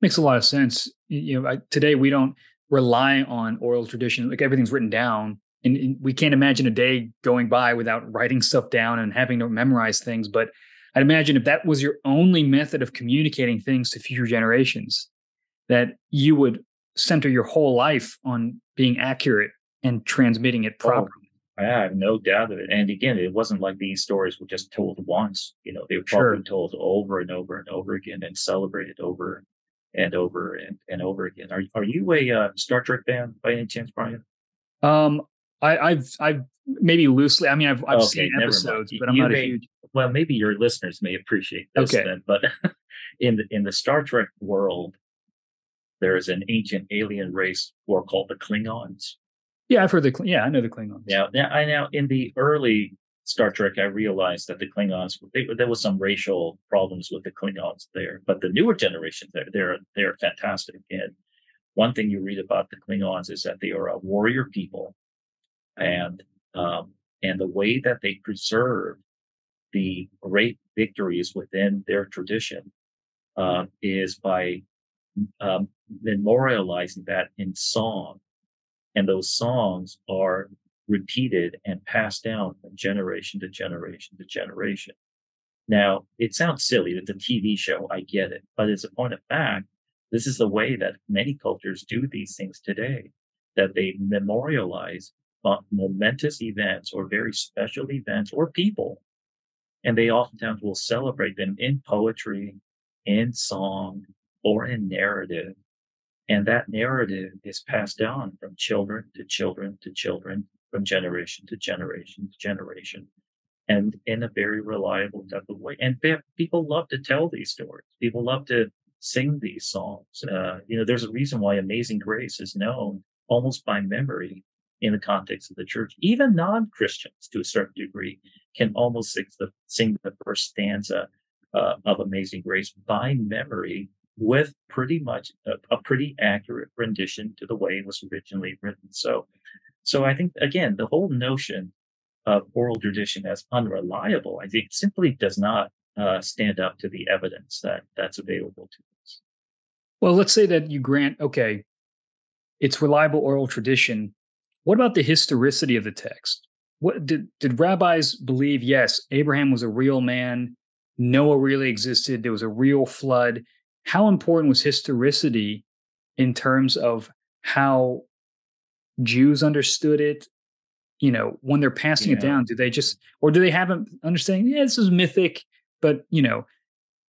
Makes a lot of sense. You know, I, today we don't rely on oral tradition. Like everything's written down, and, and, we can't imagine a day going by without writing stuff down and having to memorize things. But I'd imagine if that was your only method of communicating things to future generations, that you would center your whole life on being accurate and transmitting it oh, properly. Oh, I have no doubt of it. And again, it wasn't like these stories were just told once. You know, they were probably sure. told over and over and over again and celebrated over and over and, and over again. Are are you a uh, Star Trek fan by any chance, Brian? Um, I, have I've maybe loosely. I mean, I've I've okay, seen episodes, but I'm you not may, a huge. Well, maybe your listeners may appreciate this. Okay. Then, but in the in the Star Trek world, there is an ancient alien race who are called the Klingons. Yeah, I've heard the yeah, I know the Klingons. Yeah, now I now in the early Star Trek, I realized that the Klingons they, there was some racial problems with the Klingons there, but the newer generation they're they're they're fantastic. And one thing you read about the Klingons is that they are a warrior people, and um, and the way that they preserve the great victories within their tradition uh, is by um, memorializing that in song and those songs are repeated and passed down from generation to generation to generation. Now, it sounds silly that the TV show, I get it, but as a point of fact, this is the way that many cultures do these things today, that they memorialize momentous events or very special events or people. And they oftentimes will celebrate them in poetry, in song, or in narrative and that narrative is passed down from children to children to children, from generation to generation to generation, and in a very reliable type of way. And people love to tell these stories. People love to sing these songs. Uh, you know, there's a reason why Amazing Grace is known almost by memory in the context of the church. Even non-Christians, to a certain degree, can almost sing the, sing the first stanza uh, of Amazing Grace by memory with pretty much a, a, pretty accurate rendition to the way it was originally written. So, so I think again, the whole notion of oral tradition as unreliable, I think simply does not uh, stand up to the evidence that that's available to us. Well, let's say that you grant, okay, it's reliable oral tradition. What about the historicity of the text? What did, did rabbis believe? Yes, Abraham was a real man. Noah really existed. There was a real flood how important was historicity in terms of how Jews understood it? You know, when they're passing yeah. it down, do they just, or do they have an understanding? Yeah, this is mythic, but you know,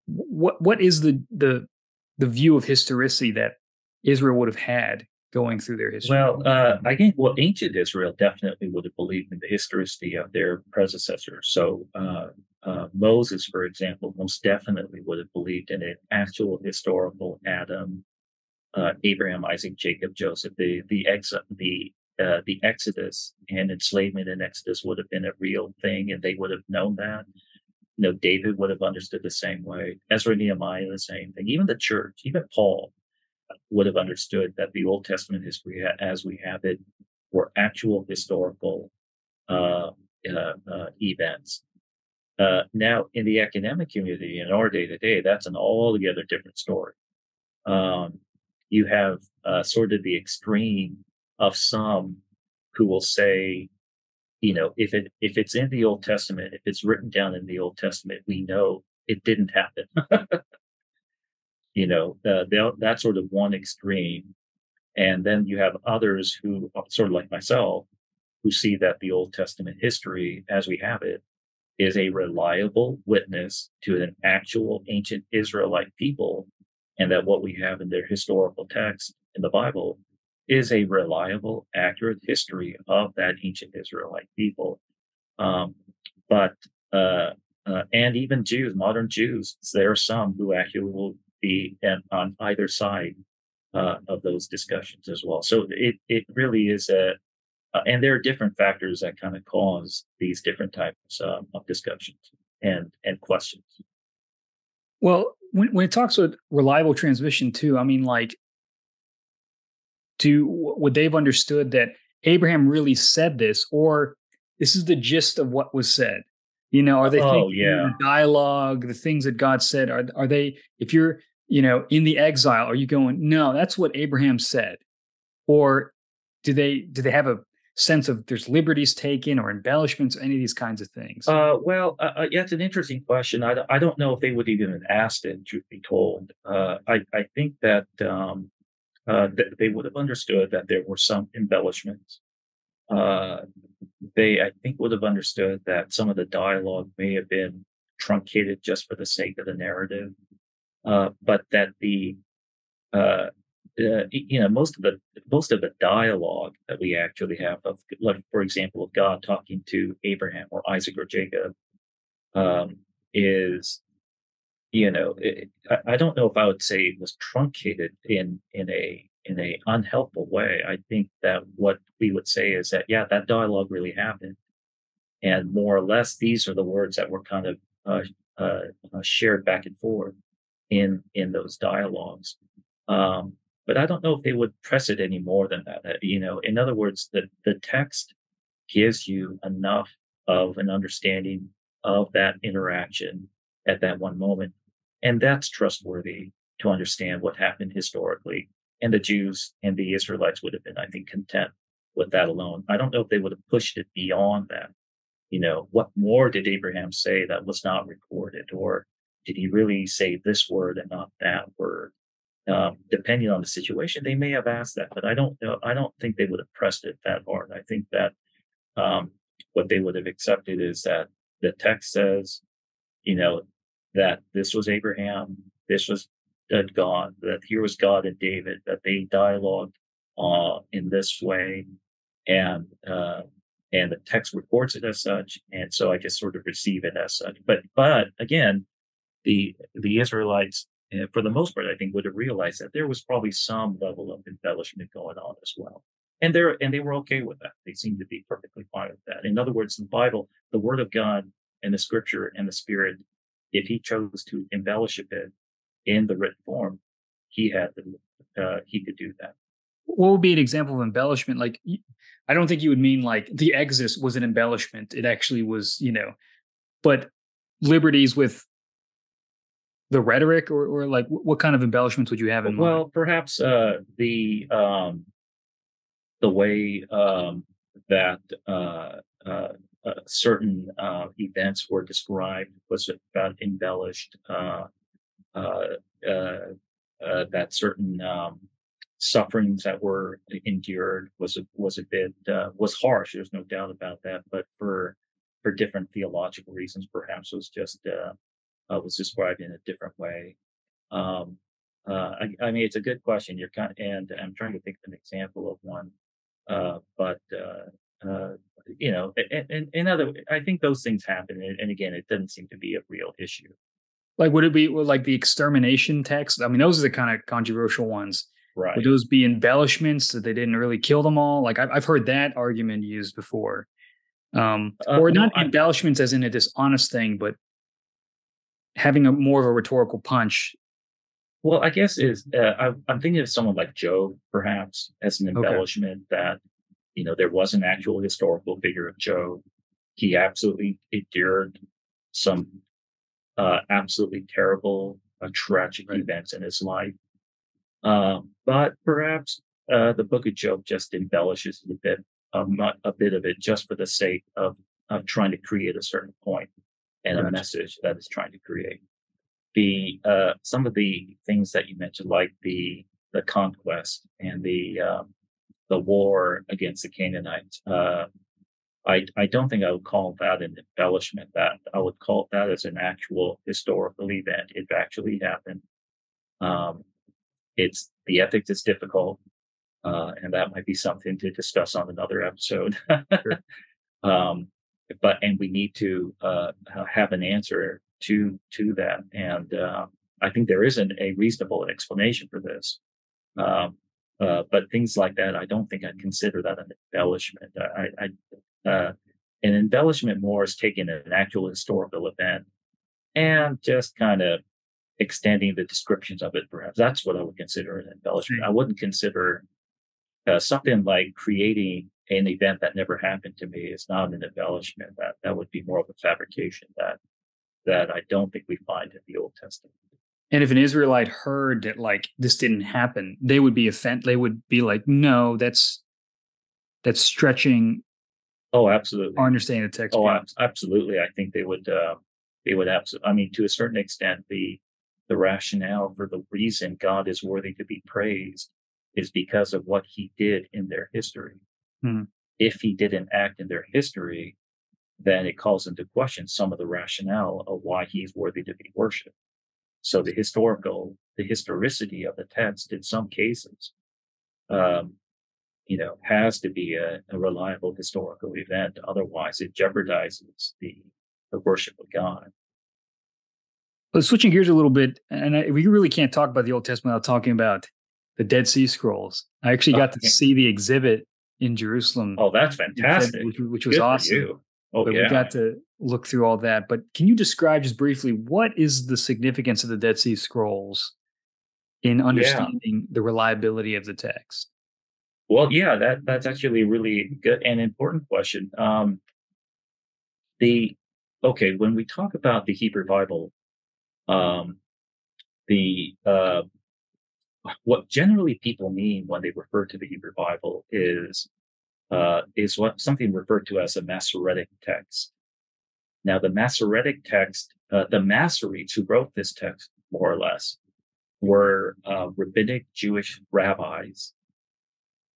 what what is the the the view of historicity that Israel would have had going through their history? Well, uh, I think well, ancient Israel definitely would have believed in the historicity of their predecessors. So uh, uh, Moses, for example, most definitely would have believed in an actual historical Adam, uh, Abraham, Isaac, Jacob, Joseph. The the ex the uh, the Exodus and enslavement in Exodus would have been a real thing, and they would have known that. You know, David would have understood the same way. Ezra, Nehemiah, the same thing. Even the church, even Paul, would have understood that the Old Testament history, as we have it, were actual historical uh, uh, uh, events. Uh, now, in the academic community, in our day to day, that's an altogether different story. Um, you have uh, sort of the extreme of some who will say, you know, if it if it's in the Old Testament, if it's written down in the Old Testament, we know it didn't happen. you know, uh, that's sort of one extreme, and then you have others who, sort of like myself, who see that the Old Testament history, as we have it, is a reliable witness to an actual ancient Israelite people, and that what we have in their historical text in the Bible is a reliable, accurate history of that ancient Israelite people. Um, but uh, uh, and even Jews, modern Jews, there are some who actually will be on either side uh, of those discussions as well. So it it really is a uh, and there are different factors that kind of cause these different types um, of discussions and and questions. Well, when when it talks about reliable transmission too, I mean, like, do would they've understood that Abraham really said this, or this is the gist of what was said? You know, are they oh, yeah. the dialogue, the things that God said? Are are they? If you're, you know, in the exile, are you going? No, that's what Abraham said, or do they do they have a sense of there's liberties taken or embellishments, any of these kinds of things? Uh, well, uh, uh yeah, it's an interesting question. I, I don't know if they would even have asked it, truth be told. Uh, I, I think that, um, uh, that they would have understood that there were some embellishments. Uh, they, I think, would have understood that some of the dialogue may have been truncated just for the sake of the narrative, but that the uh, you know most of the most of the dialogue that we actually have of like for example of god talking to abraham or isaac or jacob um, is you know it, I, I don't know if i would say it was truncated in in a in a unhelpful way. I think that what we would say is that yeah that dialogue really happened. And more or less these are the words that were kind of uh, uh, uh shared back and forth in in those dialogues. Um, but I don't know if they would press it any more than that. Uh, you know, in other words, the, the text gives you enough of an understanding of that interaction at that one moment. And that's trustworthy to understand what happened historically. And the Jews and the Israelites would have been, I think, content with that alone. I don't know if they would have pushed it beyond that. You know, what more did Abraham say that was not recorded? Or did he really say this word and not that word? Um, depending on the situation, they may have asked that, but I don't know. I don't think they would have pressed it that hard. I think that um, what they would have accepted is that the text says, you know, that this was Abraham, this was God, that here was God and David, that they dialogued uh, in this way, and uh, and the text reports it as such, and so I just sort of receive it as such. But but again, the the Israelites for the most part, I think would have realized that there was probably some level of embellishment going on as well. And they're and they were okay with that. They seemed to be perfectly fine with that. In other words, the Bible, the Word of God, and the Scripture and the Spirit, if He chose to embellish a bit in the written form, He had the uh, He could do that. What would be an example of embellishment? Like, I don't think you would mean like the Exodus was an embellishment. It actually was, you know, but liberties with the rhetoric or, or like what kind of embellishments would you have in well, mind? Well, perhaps uh, the um, the way um, that uh, uh, uh certain uh, events were described was about embellished. Uh, uh, that certain um, sufferings that were endured was a, was a bit was harsh. There's no doubt about that. But for for different theological reasons, perhaps it was just uh, was described in a different way. Um, uh, I, I, mean, it's a good question. You're kind, of, and I'm trying to think of an example of one, uh, but uh, uh, you know, in, in other, I think those things happen, and, and, again, it doesn't seem to be a real issue. Like, would it be like the extermination text? I mean, those are the kind of controversial ones. Right. Would those be embellishments that they didn't really kill them all? Like, I've, I've heard that argument used before. Um, uh, or not no, embellishments as in a dishonest thing, but having a more of a rhetorical punch. Well, I guess is uh, I, am thinking of someone like Job, perhaps, as an embellishment okay. that you know there was an actual historical figure of Job. He absolutely endured some uh, absolutely terrible, uh, tragic right. events in his life. Um, but perhaps uh, the book of Job just embellishes a bit a, a bit of it just for the sake of of trying to create a certain point and a message that is trying to create. The uh, some of the things that you mentioned, like the the conquest and the um, the war against the Canaanites, uh, I I don't think I would call that an embellishment. That I would call that as an actual historical event. It actually happened. Um, it's the ethics is difficult, uh, and that might be something to discuss on another episode. sure. um, but and we need to uh, have an answer to to that. And uh, I think there isn't a reasonable explanation for this. Um, uh, but things like that, I don't think I'd consider that an embellishment. I, I uh, an embellishment more is taking an actual historical event and just kind of extending the descriptions of it. Perhaps that's what I would consider an embellishment. I wouldn't consider uh, something like creating an event that never happened to me is not an embellishment. That that would be more of a fabrication that that I don't think we find in the Old Testament. And if an Israelite heard that like this didn't happen, they would be offended. They would be like, "No, that's that's stretching." Oh, absolutely. Our understanding the text. Oh, ab- absolutely. I think they would. Uh, they would absolutely. I mean, to a certain extent, the the rationale for the reason God is worthy to be praised is because of what He did in their history. Hmm. If He didn't act in their history, then it calls into question some of the rationale of why He's worthy to be worshipped. So the historical, the historicity of the text in some cases, um, you know, has to be a, a, reliable historical event. Otherwise, it jeopardizes the, the worship of God. But switching gears a little bit, and I, we really can't talk about the Old Testament without talking about the Dead Sea Scrolls. I actually got to see the exhibit in Jerusalem. Oh, that's fantastic! Which, which was Good awesome. Oh, but yeah. we got to look through all that. But can you describe just briefly what is the significance of the Dead Sea Scrolls in understanding yeah. the reliability of the text? Well, yeah, that that's actually a really good and important question. Um, the okay, when we talk about the Hebrew Bible, um, the uh, what generally people mean when they refer to the Hebrew Bible is uh, is what something referred to as a Masoretic text. Now, the Masoretic text, uh, the Masoretes who wrote this text, more or less, were uh, rabbinic Jewish rabbis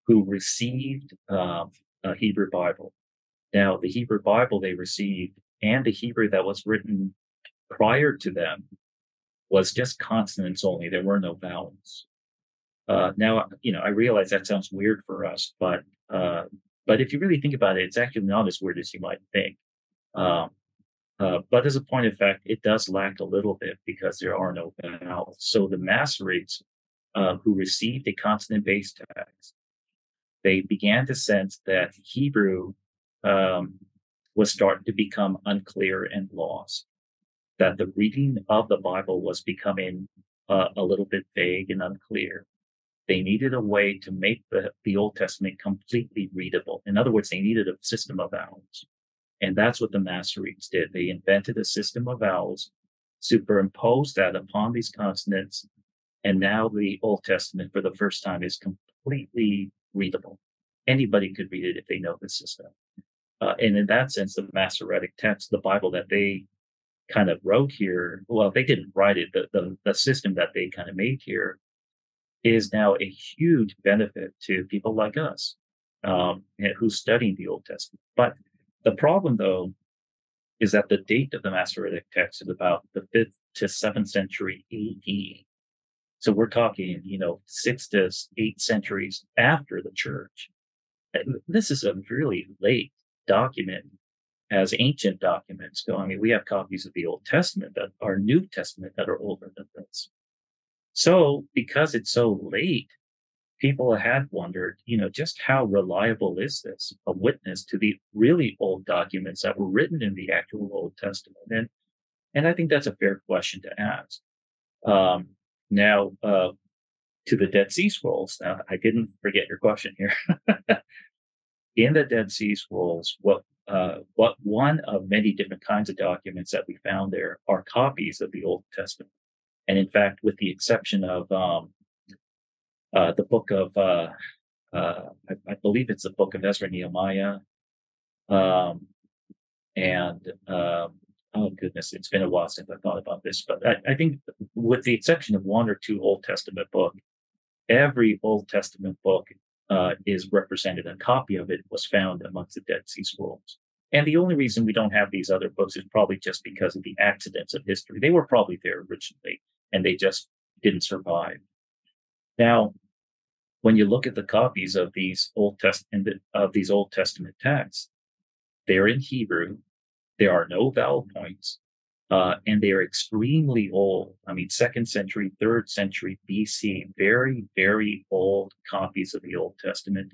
who received um, a Hebrew Bible. Now, the Hebrew Bible they received and the Hebrew that was written prior to them was just consonants only. There were no vowels. Uh, now, you know, I realize that sounds weird for us, but uh, but if you really think about it, it's actually not as weird as you might think. Um, uh, but as a point of fact, it does lack a little bit because there are no vowels. So the Masoretes uh, who received a consonant-based text, they began to sense that Hebrew um, was starting to become unclear and lost. That the reading of the Bible was becoming uh, a little bit vague and unclear. They needed a way to make the, the Old Testament completely readable. In other words, they needed a system of vowels. And that's what the Masoretes did. They invented a system of vowels, superimposed that upon these consonants, and now the Old Testament for the first time is completely readable. Anybody could read it if they know the system. Uh, and in that sense, the Masoretic text, the Bible that they kind of wrote here, well, they didn't write it, the, the, the system that they kind of made here is now a huge benefit to people like us um, who's studying the Old Testament. But the problem, though, is that the date of the Masoretic text is about the fifth to seventh century AD. So we're talking, you know, six to eight centuries after the church. This is a really late document as ancient documents go. I mean, we have copies of the Old Testament that are New Testament that are older than this. So because it's so late, people had wondered, you know, just how reliable is this a witness to the really old documents that were written in the actual Old Testament? And and I think that's a fair question to ask. Um, now, uh, to the Dead Sea Scrolls. Now, I didn't forget your question here. in the Dead Sea Scrolls, what uh, what one of many different kinds of documents that we found there are copies of the Old Testament. And in fact, with the exception of um, uh, the book of uh, uh, I, I, believe it's the book of Ezra Nehemiah. Um, and um, oh goodness, it's been a while since I thought about this, but I, I, think with the exception of one or two Old Testament book, every Old Testament book uh, is represented. A copy of it was found amongst the Dead Sea Scrolls. And the only reason we don't have these other books is probably just because of the accidents of history. They were probably there originally, and they just didn't survive. Now, when you look at the copies of these Old Testament of these Old Testament texts, they're in Hebrew. There are no vowel points, uh, and they are extremely old. I mean, second century, third century BC, very, very old copies of the Old Testament.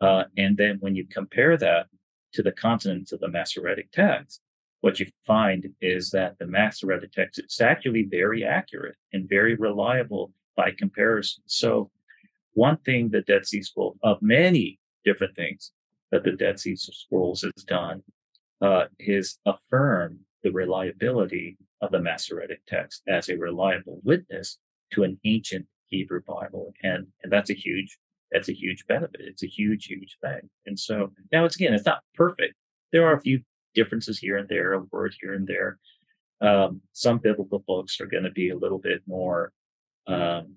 Uh, and then when you compare that to the consonants of the Masoretic text, what you find is that the Masoretic text is actually very accurate and very reliable by comparison. So, one thing the Dead Sea Scrolls, of many different things that the Dead Sea Scrolls has done, uh, is affirm the reliability of the Masoretic text as a reliable witness to an ancient Hebrew Bible. And, and that's a huge, that's a huge benefit. It's a huge, huge thing. And so now it's again, it's not perfect. There are a few differences here and there, a word here and there. Um, some biblical books are going to be a little bit more um,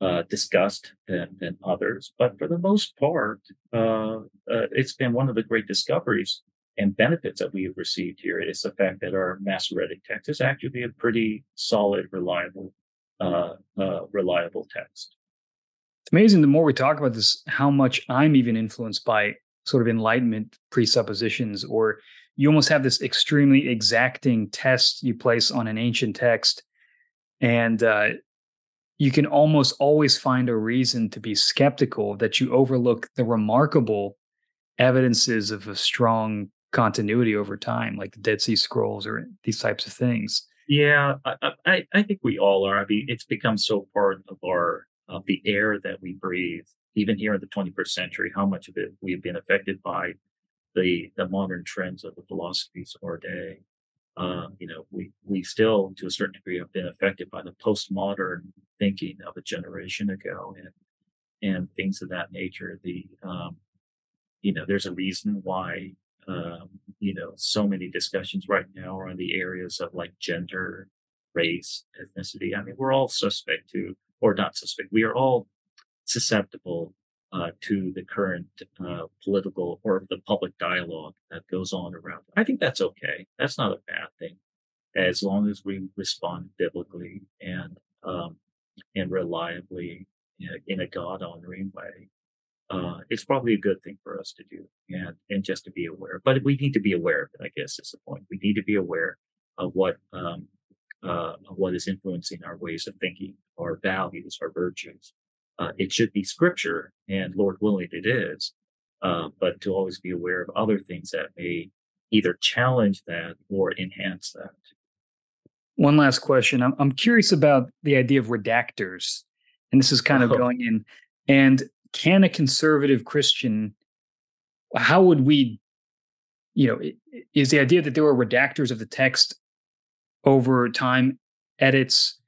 uh, discussed than, than others, but for the most part, uh, uh, it's been one of the great discoveries and benefits that we have received here is the fact that our Masoretic text is actually a pretty solid, reliable, uh, uh, reliable text. It's amazing. The more we talk about this, how much I'm even influenced by sort of Enlightenment presuppositions, or you almost have this extremely exacting test you place on an ancient text, and uh, you can almost always find a reason to be skeptical that you overlook the remarkable evidences of a strong continuity over time, like the Dead Sea Scrolls or these types of things. Yeah, I, I, I think we all are. I mean, it's become so part of our of the air that we breathe. Even here in the 21st century, how much of it we've been affected by the the modern trends of the philosophies of our day. Uh, you know, we we still, to a certain degree, have been affected by the postmodern thinking of a generation ago, and and things of that nature. The um, you know, there's a reason why um, you know, so many discussions right now are on the areas of like gender, race, ethnicity. I mean, we're all suspect to, or not suspect, we are all susceptible uh, to the current uh, political or the public dialogue that goes on around. I think that's okay. That's not a bad thing, as long as we respond biblically and um, and reliably in a, in a God honoring way uh, it's probably a good thing for us to do and and just to be aware. But we need to be aware of it. I guess is the point. We need to be aware of what um, uh, what is influencing our ways of thinking, our values, our virtues. Uh, it should be scripture, and Lord willing, it is. Uh, but to always be aware of other things that may either challenge that or enhance that. One last question. I'm, I'm curious about the idea of redactors. And this is kind of oh. going in. And can a conservative Christian, how would we, you know, is the idea that there were redactors of the text over time, edits,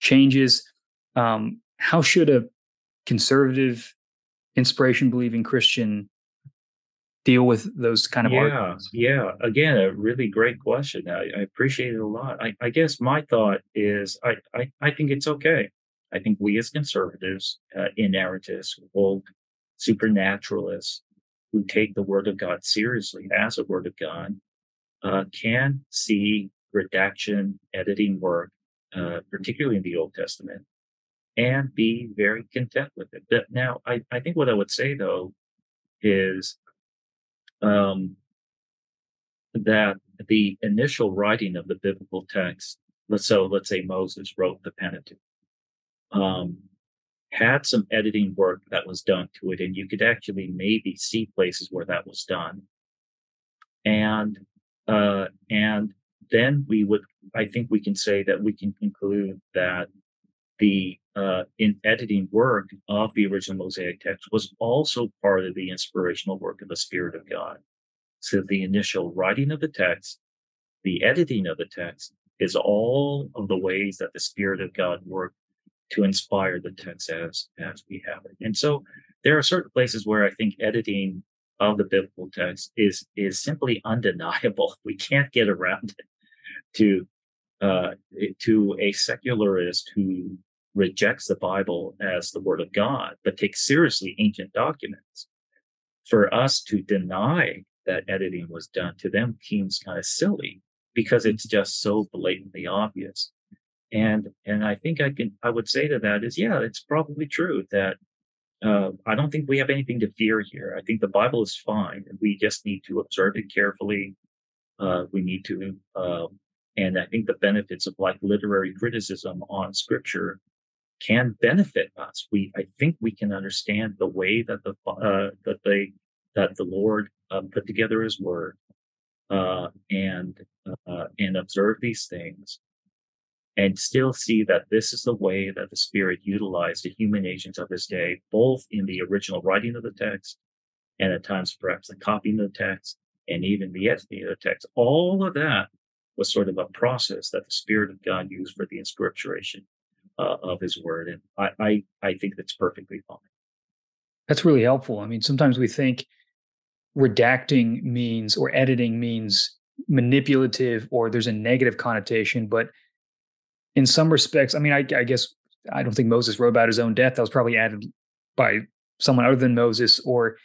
changes? Um, how should a conservative, inspiration believing Christian deal with those kind of yeah, arguments? Yeah, again, a really great question. I, I appreciate it a lot. I, I, guess my thought is I, I, I think it's okay. I think we as conservatives, uh, inerrantists, old supernaturalists who take the word of God seriously as a word of God, uh, can see redaction, editing work, uh, particularly in the Old Testament, and be very content with it. But now, I, I think what I would say though is um, that the initial writing of the biblical text, so let's say Moses wrote the Pentateuch, um, had some editing work that was done to it, and you could actually maybe see places where that was done. And uh, and then we would, I think, we can say that we can conclude that the uh, in editing work of the original Mosaic text was also part of the inspirational work of the Spirit of God. So the initial writing of the text, the editing of the text, is all of the ways that the Spirit of God worked to inspire the text as as we have it. And so there are certain places where I think editing of the biblical text is is simply undeniable. We can't get around it. To uh, to a secularist who rejects the Bible as the Word of God, but takes seriously ancient documents, for us to deny that editing was done to them seems kind of silly because it's just so blatantly obvious. And and I think I can I would say to that is yeah, it's probably true that uh, I don't think we have anything to fear here. I think the Bible is fine, we just need to observe it carefully. Uh, we need to, uh, and I think the benefits of like literary criticism on Scripture can benefit us. We, I think, we can understand the way that the uh, that they that the Lord um, put together His Word, uh, and uh, and observe these things, and still see that this is the way that the Spirit utilized the human agents of his day, both in the original writing of the text and at times perhaps the copying of the text and even the editing of the text. All of that was sort of a process that the Spirit of God used for the inscripturation uh, of his word. And I, I, I think that's perfectly fine. That's really helpful. I mean, sometimes we think redacting means or editing means manipulative or there's a negative connotation, but in some respects, I mean, I, I, guess I don't think Moses wrote about his own death. That was probably added by someone other than Moses. Or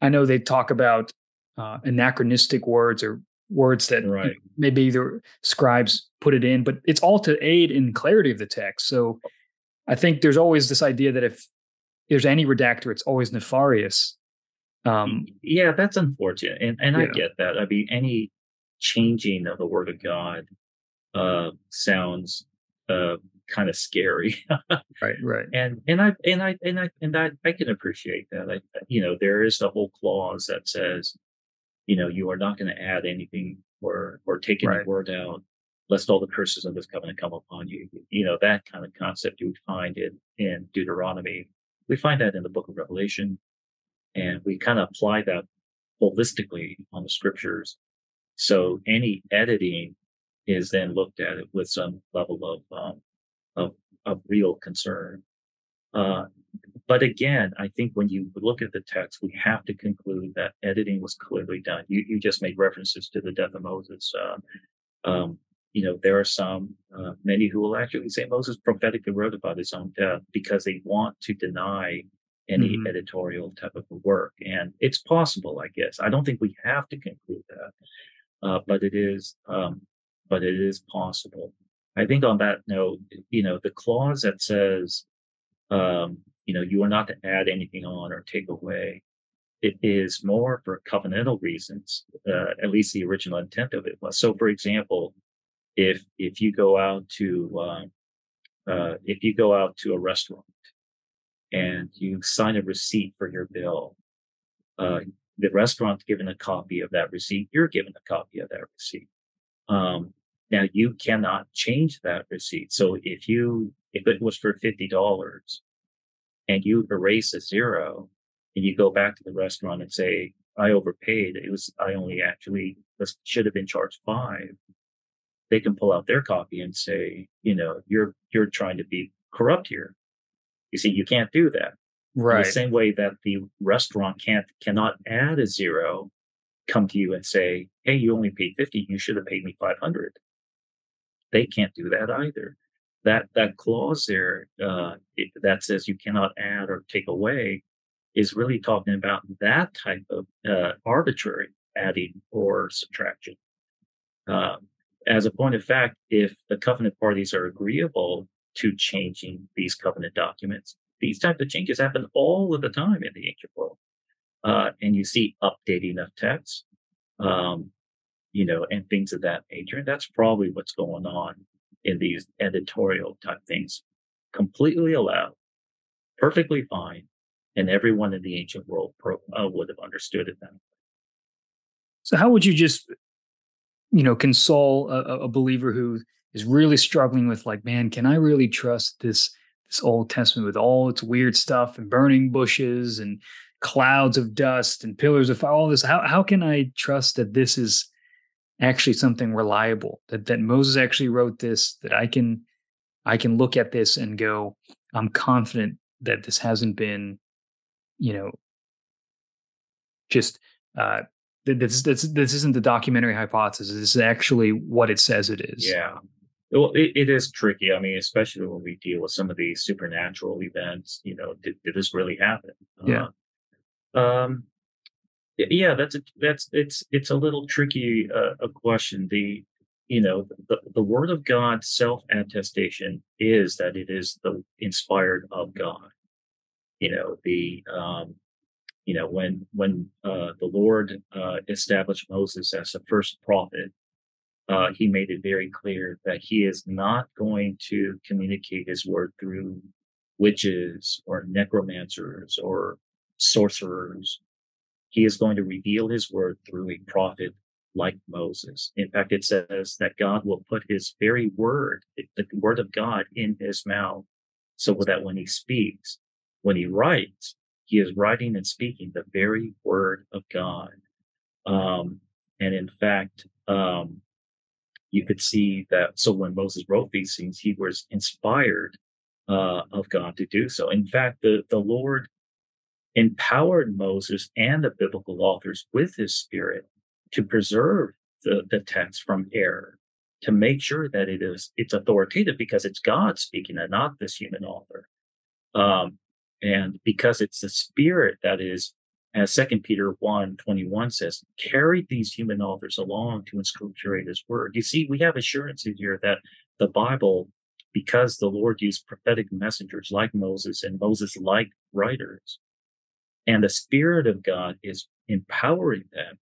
I know they talk about uh, anachronistic words or words that right. maybe the scribes put it in, but it's all to aid in clarity of the text. So I think there's always this idea that if there's any redactor, it's always nefarious. Um, yeah, that's unfortunate, and and yeah. I get that. I mean, any changing of the word of God uh, sounds uh, kind of scary. right, right. And and I and I and I and I, I can appreciate that. I you know there is the whole clause that says, you know, you are not going to add anything or or take any right. word out, lest all the curses of this covenant come upon you. You know that kind of concept you would find in in Deuteronomy. We find that in the Book of Revelation, and we kind of apply that holistically on the scriptures. So any editing is then looked at it with some level of um, of, of real concern. Uh, but again, I think when you look at the text, we have to conclude that editing was clearly done. You, you just made references to the death of Moses. Uh, um, you know, there are some, uh, many who will actually say Moses prophetically wrote about his own death because they want to deny any mm-hmm. editorial type of work. And it's possible, I guess. I don't think we have to conclude that, uh, but it is um, but it is possible. I think on that note, you know, the clause that says, um, you know, you are not to add anything on or take away, it is more for covenantal reasons. Uh, at least the original intent of it was. So, for example, if if you go out to uh, uh, if you go out to a restaurant and you sign a receipt for your bill, uh, the restaurant's given a copy of that receipt. You're given a copy of that receipt. Um, now you cannot change that receipt. So if you, if it was for $50 and you erase a zero and you go back to the restaurant and say, I overpaid. It was, I only actually should have been charged five. They can pull out their copy and say, you know, you're, you're trying to be corrupt here. You see, you can't do that. Right. In the same way that the restaurant can't, cannot add a zero, come to you and say, Hey, you only paid 50. You should have paid me 500 they can't do that either. That that clause there uh, that says you cannot add or take away is really talking about that type of uh, arbitrary adding or subtraction. Uh, as a point of fact, if the covenant parties are agreeable to changing these covenant documents, these types of changes happen all of the time in the ancient world. Uh, and you see updating of texts, um, you know, and things of that nature. And that's probably what's going on in these editorial type things. Completely allowed, perfectly fine, and everyone in the ancient world pro, uh, would have understood it then. So, how would you just, you know, console a, a believer who is really struggling with, like, man, can I really trust this this Old Testament with all its weird stuff and burning bushes and clouds of dust and pillars of fire, all this? How how can I trust that this is actually something reliable that that Moses actually wrote this that I can I can look at this and go I'm confident that this hasn't been you know, just uh, this this this isn't the documentary hypothesis. This is actually what it says it is. Yeah. Well, it, it is tricky. I mean, especially when we deal with some of these supernatural events. You know, did, did this really happen? Yeah. Uh, um. Yeah, that's a, that's it's it's a little tricky uh, a question. The you know the the word of God self attestation is that it is the inspired of God. You know the um you know when when uh, the Lord uh, established Moses as the first prophet, uh, he made it very clear that he is not going to communicate his word through witches or necromancers or sorcerers. He is going to reveal his word through a prophet like Moses. In fact, it says that God will put his very word, the word of God, in his mouth so that when he speaks, when he writes, he is writing and speaking the very word of God. Um, and in fact, um, you could see that. So when Moses wrote these things, he was inspired uh, of God to do so. In fact, the, the Lord empowered Moses and the biblical authors with his spirit to preserve the, the text from error, to make sure that it is it's authoritative because it's God speaking and not this human author. Um, and because it's the spirit that is as Second Peter 1 21 says, carried these human authors along to inscripturate his word. You see, we have assurances here that the Bible, because the Lord used prophetic messengers like Moses and Moses like writers, and the Spirit of God is empowering them,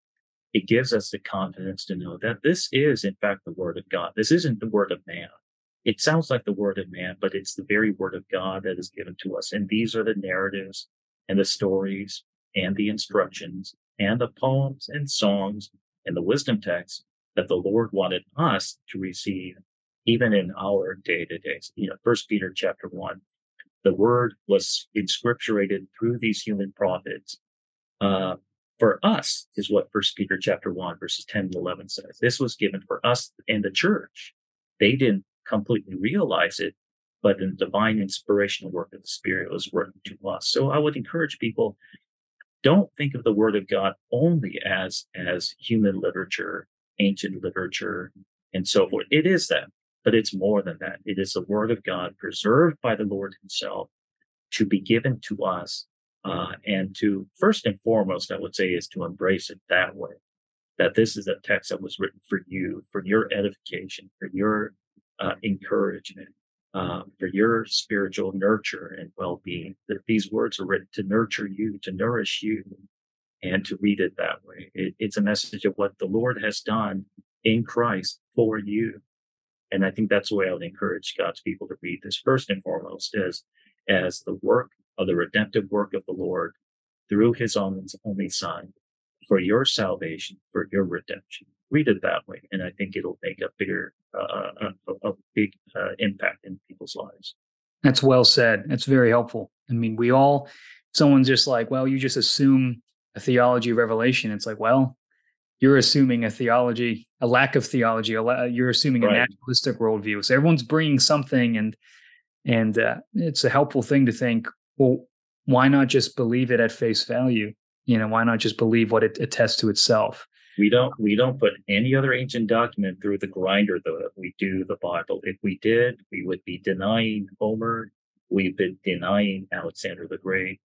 it gives us the confidence to know that this is, in fact, the word of God. This isn't the word of man. It sounds like the word of man, but it's the very word of God that is given to us. And these are the narratives and the stories and the instructions and the poems and songs and the wisdom texts that the Lord wanted us to receive even in our day to day. You know, first Peter chapter one, the word was inscripturated through these human prophets. Uh, for us is what first Peter chapter one, verses 10 and 11 says. This was given for us and the church. They didn't completely realize it, but the divine inspirational work of the Spirit was working to us. So I would encourage people don't think of the word of God only as as human literature, ancient literature, and so forth. It is that, but it's more than that. It is the word of God preserved by the Lord Himself to be given to us, uh, and to first and foremost, I would say, is to embrace it that way. That this is a text that was written for you, for your edification, for your uh, encouragement, um, for your spiritual nurture and well-being. That these words are written to nurture you, to nourish you, and to read it that way. It, it's a message of what the Lord has done in Christ for you. And I think that's the way I would encourage God's people to read this first and foremost as, as the work of the redemptive work of the Lord through his only, only son for your salvation, for your redemption read it that way, and I think it'll make a bigger, uh, a, a, big uh, impact in people's lives. That's well said. That's very helpful. I mean, we all, someone's just like, well, you just assume a theology of revelation. It's like, well, you're assuming a theology, a lack of theology. A you're assuming right. a naturalistic worldview. So everyone's bringing something, and and uh, it's a helpful thing to think. Well, why not just believe it at face value? You know, why not just believe what it attests to itself? We don't we don't put any other ancient document through the grinder though that we do the Bible. If we did, we would be denying Homer. We've been denying Alexander the Great.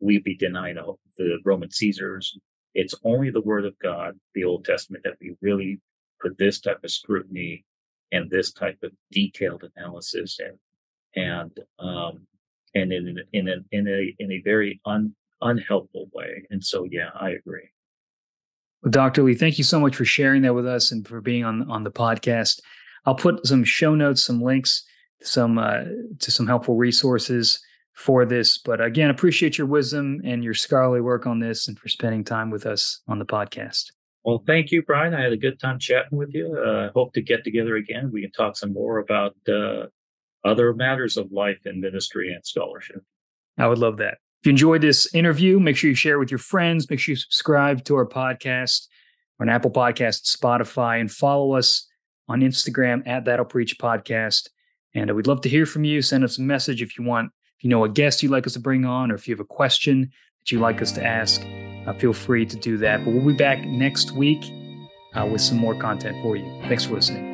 We'd be denying the Roman Caesars. It's only the Word of God, the Old Testament, that we really put this type of scrutiny and this type of detailed analysis and and um, and in in a, in a in a very un, unhelpful way. And so, yeah, I agree. Well, Dr. Lee, thank you so much for sharing that with us and for being on on the podcast. I'll put some show notes, some links, some uh, to some helpful resources for this. But again, appreciate your wisdom and your scholarly work on this, and for spending time with us on the podcast. Well, thank you, Brian. I had a good time chatting with you. I uh, hope to get together again. We can talk some more about uh, other matters of life and ministry and scholarship. I would love that. If you enjoyed this interview, make sure you share with your friends. Make sure you subscribe to our podcast on Apple Podcasts, Spotify, and follow us on Instagram at That'll Preach Podcast. And we'd love to hear from you. Send us a message if you want, you know a guest you'd like us to bring on, or if you have a question that you'd like us to ask, uh, feel free to do that. But we'll be back next week uh, with some more content for you. Thanks for listening.